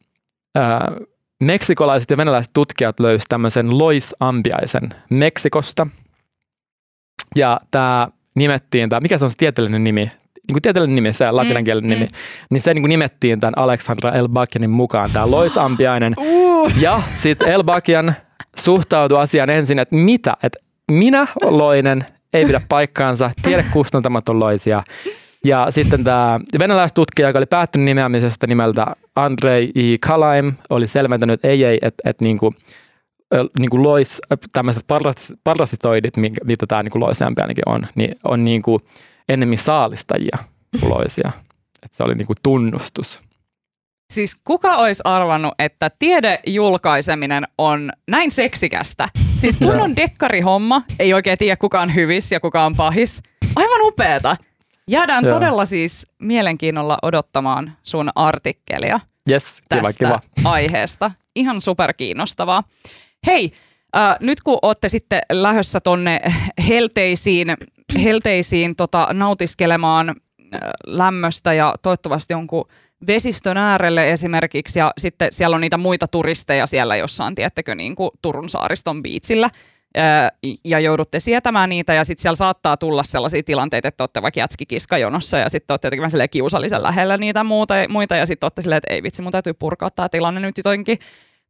meksikolaiset ja venäläiset tutkijat löysivät tämmöisen loisambiaisen Meksikosta. Ja tämä nimettiin, tämä, mikä se on se tieteellinen nimi? Niin kuin tieteellinen nimi, se latinankielinen mm, nimi, mm. niin se niin kuin nimettiin tämän Alexandra Elbakianin mukaan, tämä loisampiainen. Uh. Ja sitten Elbakian suhtautui asiaan ensin, että mitä, että minä loinen, ei pidä paikkaansa, tiedekustantamat on loisia. Ja sitten tämä venäläistutkija, joka oli päättänyt nimeämisestä nimeltä Andrei I. Kalaim, oli selventänyt, että ei, ei, että, että niin kuin, niin kuin lois, tämmöiset parasitoidit, mitä tämä niin kuin ainakin on, niin on niin kuin, enemmän saalistajia uloisia. että se oli niinku tunnustus. Siis kuka olisi arvannut, että tiedejulkaiseminen on näin seksikästä? Siis kunnon dekkarihomma, ei oikein tiedä kuka on hyvis ja kuka on pahis. Aivan upeeta. Jäädään Joo. todella siis mielenkiinnolla odottamaan sun artikkelia yes, kiva, tästä kiva. aiheesta. Ihan superkiinnostavaa. Hei, äh, nyt kun olette sitten lähdössä tonne helteisiin helteisiin tota, nautiskelemaan äh, lämmöstä ja toivottavasti jonkun vesistön äärelle esimerkiksi. Ja sitten siellä on niitä muita turisteja siellä jossain, tiettekö, niin kuin Turun saariston biitsillä. Äh, ja joudutte sietämään niitä. Ja sitten siellä saattaa tulla sellaisia tilanteita, että olette vaikka jätskikiskajonossa ja sitten olette jotenkin vähän kiusallisen lähellä niitä muuta, muita. Ja sitten olette silleen, että ei vitsi, mun täytyy purkaa tämä tilanne nyt jotenkin.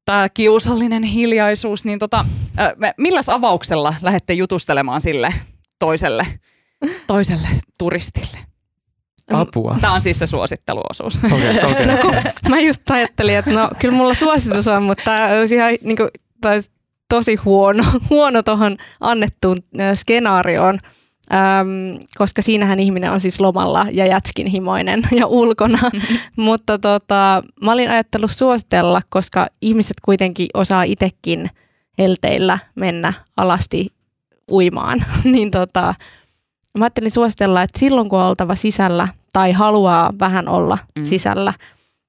Tämä kiusallinen hiljaisuus, niin tota, äh, milläs avauksella lähdette jutustelemaan sille toiselle, toiselle turistille. Apua. Tämä on siis se suositteluosuus. Okay, okay. no, mä just ajattelin, että no kyllä mulla suositus on, mutta tämä olisi ihan niin kuin, tosi huono, huono tuohon annettuun skenaarioon. Öm, koska siinähän ihminen on siis lomalla ja jätskinhimoinen ja ulkona. Mutta tota, mä olin ajatellut suositella, koska ihmiset kuitenkin osaa itsekin helteillä mennä alasti uimaan, niin tota, mä ajattelin suositella, että silloin kun on oltava sisällä tai haluaa vähän olla mm. sisällä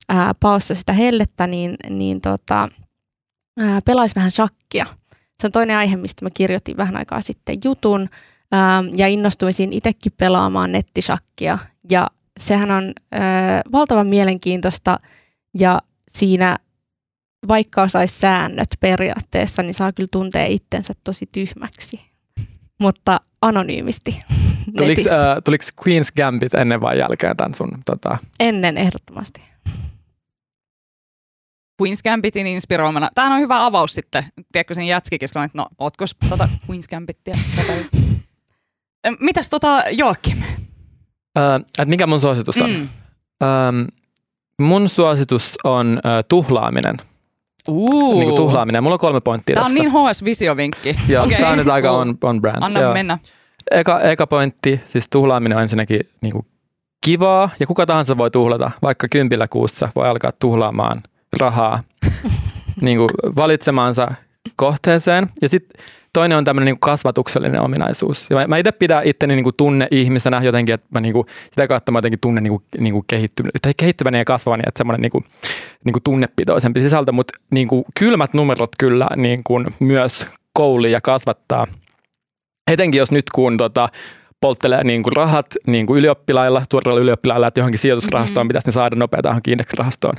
ää, paossa sitä hellettä, niin, niin tota, ää, pelaisi vähän shakkia. Se on toinen aihe, mistä mä kirjoitin vähän aikaa sitten jutun ää, ja innostuisin itsekin pelaamaan nettishakkia. Ja sehän on ö, valtavan mielenkiintoista ja siinä vaikka osaisi säännöt periaatteessa, niin saa kyllä tuntea itsensä tosi tyhmäksi, mutta anonyymisti Tuliko, äh, tuliko Queen's Gambit ennen vai jälkeen tämän sun? Tota... Ennen ehdottomasti. Queen's Gambitin inspiroimana. Tämähän on hyvä avaus sitten. Tiedätkö sen jätskikin, että no, ootko tota Queen's Gambitia? Ö, Mitäs tota Joakim? Äh, että mikä mun suositus on? Mm. Ähm, mun suositus on äh, tuhlaaminen. Uh. Niin kuin tuhlaaminen. Mulla on kolme pointtia Tämä on tässä. niin HS-visiovinkki. Joo, Okei, tämä on nyt aika on, on brand. Anna Joo. mennä. Eka, eka pointti, siis tuhlaaminen on ensinnäkin niin kuin kivaa ja kuka tahansa voi tuhlata. Vaikka kympillä kuussa voi alkaa tuhlaamaan rahaa niin kuin valitsemaansa kohteeseen. Ja sitten toinen on tämmöinen niin kasvatuksellinen ominaisuus. Ja mä, mä itse pidän itteni niin kuin tunne-ihmisenä jotenkin, että mä niin kuin, sitä kautta mä jotenkin tunnen niin kuin, niin kuin kehittyvän, tai kehittyvän ja kasvavan, että semmoinen niin kuin, niin kuin tunnepitoisempi sisältö, mutta niin kuin kylmät numerot kyllä niin kuin myös kouli ja kasvattaa. Etenkin jos nyt kun tota, polttelee niin kuin rahat niin kuin ylioppilailla, tuoreilla ylioppilailla, että johonkin sijoitusrahastoon Mhm. pitäisi ne saada nopeasti johonkin indeksirahastoon.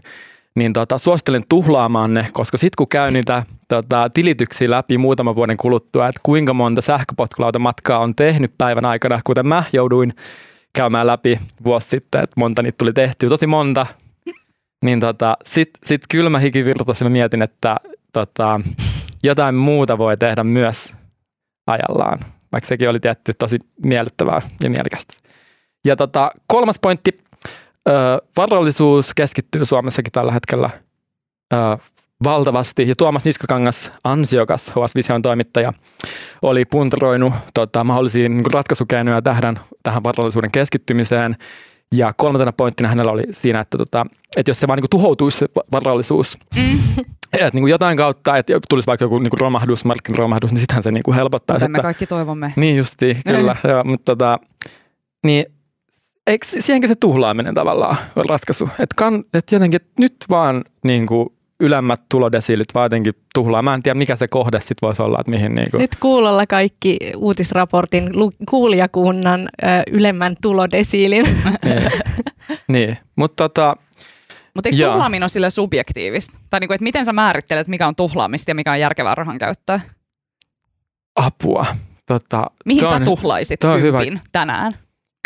Niin tota, suosittelen tuhlaamaan ne, koska sitten kun käy niitä tota, tilityksiä läpi muutaman vuoden kuluttua, että kuinka monta sähköpotkulautamatkaa on tehnyt päivän aikana, kuten mä jouduin käymään läpi vuosi sitten, että monta niitä tuli tehtyä, tosi monta, niin tota, sitten sit kylmä hiki virtasi, mä mietin, että tota, jotain muuta voi tehdä myös ajallaan, vaikka sekin oli tietty tosi miellyttävää ja mielekästä. Ja tota, kolmas pointti, varallisuus keskittyy Suomessakin tällä hetkellä valtavasti. Ja Tuomas Niskakangas, ansiokas HS Vision toimittaja, oli puntaroinut tota, mahdollisia niin ratkaisukeinoja tähän, tähän varallisuuden keskittymiseen. Ja kolmantena pointtina hänellä oli siinä, että, tota, että jos se vaan niin kuin tuhoutuisi se va- varallisuus, Mm. että niin kuin jotain kautta, että tulisi vaikka joku niin kuin romahdus, markkinaromahdus, niin sittenhän se niin kuin helpottaisi. Kuten me kaikki toivomme. niin justi, kyllä. joo, mutta tota, niin, eikö siihenkö se tuhlaaminen tavallaan on ratkaisu? Että kan, et jotenkin et nyt vaan niin kuin ylemmät tulodesiilit vaan jotenkin tuhlaa. Mä en tiedä, mikä se kohde sitten voisi olla, että mihin niin kuin, Nyt kuulolla kaikki uutisraportin lu- kuulijakunnan ö, ylemmän tulodesiilin. niin, niin. mutta tota, Mutta eikö Joo. tuhlaaminen ole sille subjektiivista? Tai niinku, että miten sä määrittelet, mikä on tuhlaamista ja mikä on järkevää rahan käyttöä? apua. Tota, Mihin sä on tuhlaisit on hyvä. kympin tänään?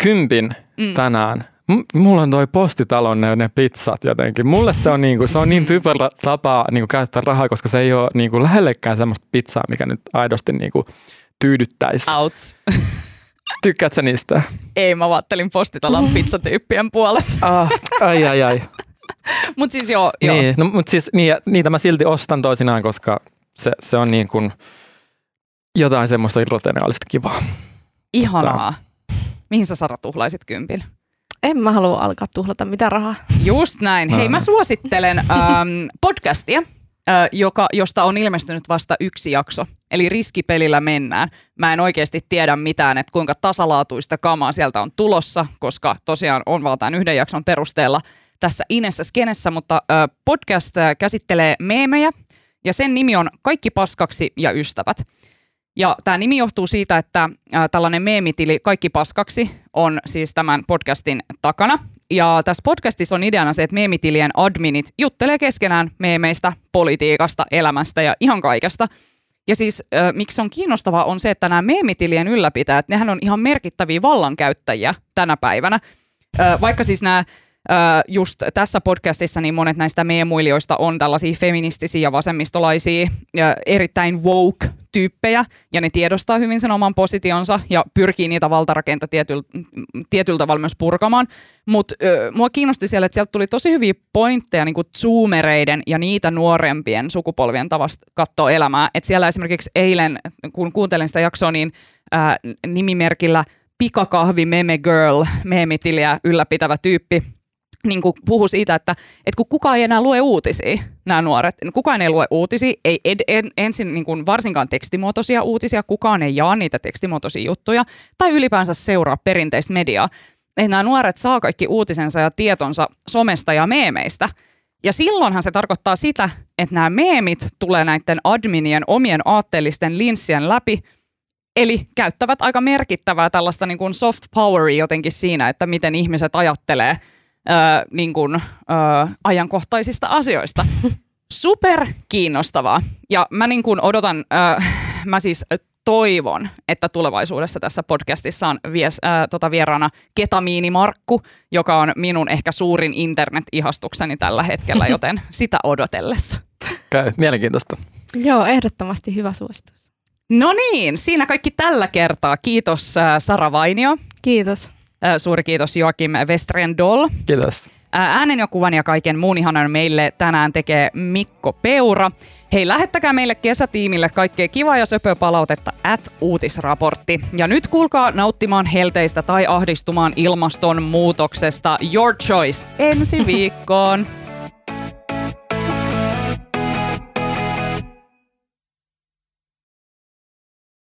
Kympin Mm. tänään. M- mulla on toi postitalon ne, ne pizzat jotenkin. Mulle se on, niinku, se on niin typerä tapa niinku, käyttää rahaa, koska se ei ole niinku, lähellekään semmoista pizzaa, mikä nyt aidosti niinku, tyydyttäisi. Outs. Tykkäät sä niistä? Ei, mä vaattelin postitalon pizzatyyppien puolesta. Ah, ai ai ai. Mutta siis joo, joo. Niin, no, mutta siis niin, niitä mä silti ostan toisinaan, koska se, se on niin kuin jotain semmoista irroteneaalista kivaa. ihanaa. Mihin sä Sara tuhlaisit kympin? En mä halua alkaa tuhlata mitään rahaa. Just näin. Hei, mä suosittelen ähm, podcastia, äh, joka, josta on ilmestynyt vasta yksi jakso. Eli riskipelillä mennään. Mä en oikeasti tiedä mitään, että kuinka tasalaatuista kamaa sieltä on tulossa, koska tosiaan on vaan tämän yhden jakson perusteella tässä Inessä Skenessä, mutta äh, podcast äh, käsittelee meemejä ja sen nimi on Kaikki paskaksi ja ystävät. Ja tämä nimi johtuu siitä, että tällainen meemitili Kaikki paskaksi on siis tämän podcastin takana. Ja tässä podcastissa on ideana se, että meemitilien adminit juttelee keskenään meemeistä, politiikasta, elämästä ja ihan kaikesta. Ja siis äh, miksi on kiinnostavaa on se, että nämä meemitilien ylläpitäjät, nehän on ihan merkittäviä vallankäyttäjiä tänä päivänä. Äh, vaikka siis nämä Öö, just tässä podcastissa niin monet näistä meemuilijoista on tällaisia feministisiä ja vasemmistolaisia ja erittäin woke-tyyppejä, ja ne tiedostaa hyvin sen oman positionsa ja pyrkii niitä valtarakenteita tietyllä, tietyllä tavalla myös purkamaan. Mutta mua kiinnosti siellä, että sieltä tuli tosi hyviä pointteja niin kuin zoomereiden ja niitä nuorempien sukupolvien tavasta katsoa elämää. Et siellä esimerkiksi eilen, kun kuuntelin sitä jaksoa, niin ää, nimimerkillä pikakahvi meme girl, meemitiliä ylläpitävä tyyppi, niin kuin puhu siitä, että, että kun kukaan ei enää lue uutisia, nämä nuoret, kukaan ei lue uutisia, ei ed, en, ensin niin kuin varsinkaan tekstimuotoisia uutisia, kukaan ei jaa niitä tekstimuotoisia juttuja, tai ylipäänsä seuraa perinteistä mediaa. Että nämä nuoret saa kaikki uutisensa ja tietonsa somesta ja meemeistä. Ja silloinhan se tarkoittaa sitä, että nämä meemit tulee näiden adminien omien aatteellisten linssien läpi, Eli käyttävät aika merkittävää tällaista niin kuin soft poweria jotenkin siinä, että miten ihmiset ajattelee öö, niin kuin, öö, ajankohtaisista asioista. Super kiinnostavaa. Ja mä niin kuin odotan, öö, mä siis toivon, että tulevaisuudessa tässä podcastissa on vies, ää, tota vieraana Ketamiini Markku, joka on minun ehkä suurin internet-ihastukseni tällä hetkellä, joten sitä odotellessa. Käy, mielenkiintoista. Joo, ehdottomasti hyvä suositus. No niin, siinä kaikki tällä kertaa. Kiitos Sara Vainio. Kiitos. Suuri kiitos Joakim Westrien Doll. Kiitos. Äänen ja kuvan ja kaiken muun ihanan meille tänään tekee Mikko Peura. Hei, lähettäkää meille kesätiimille kaikkea kivaa ja söpöä palautetta at uutisraportti. Ja nyt kuulkaa nauttimaan helteistä tai ahdistumaan ilmastonmuutoksesta. Your choice ensi viikkoon.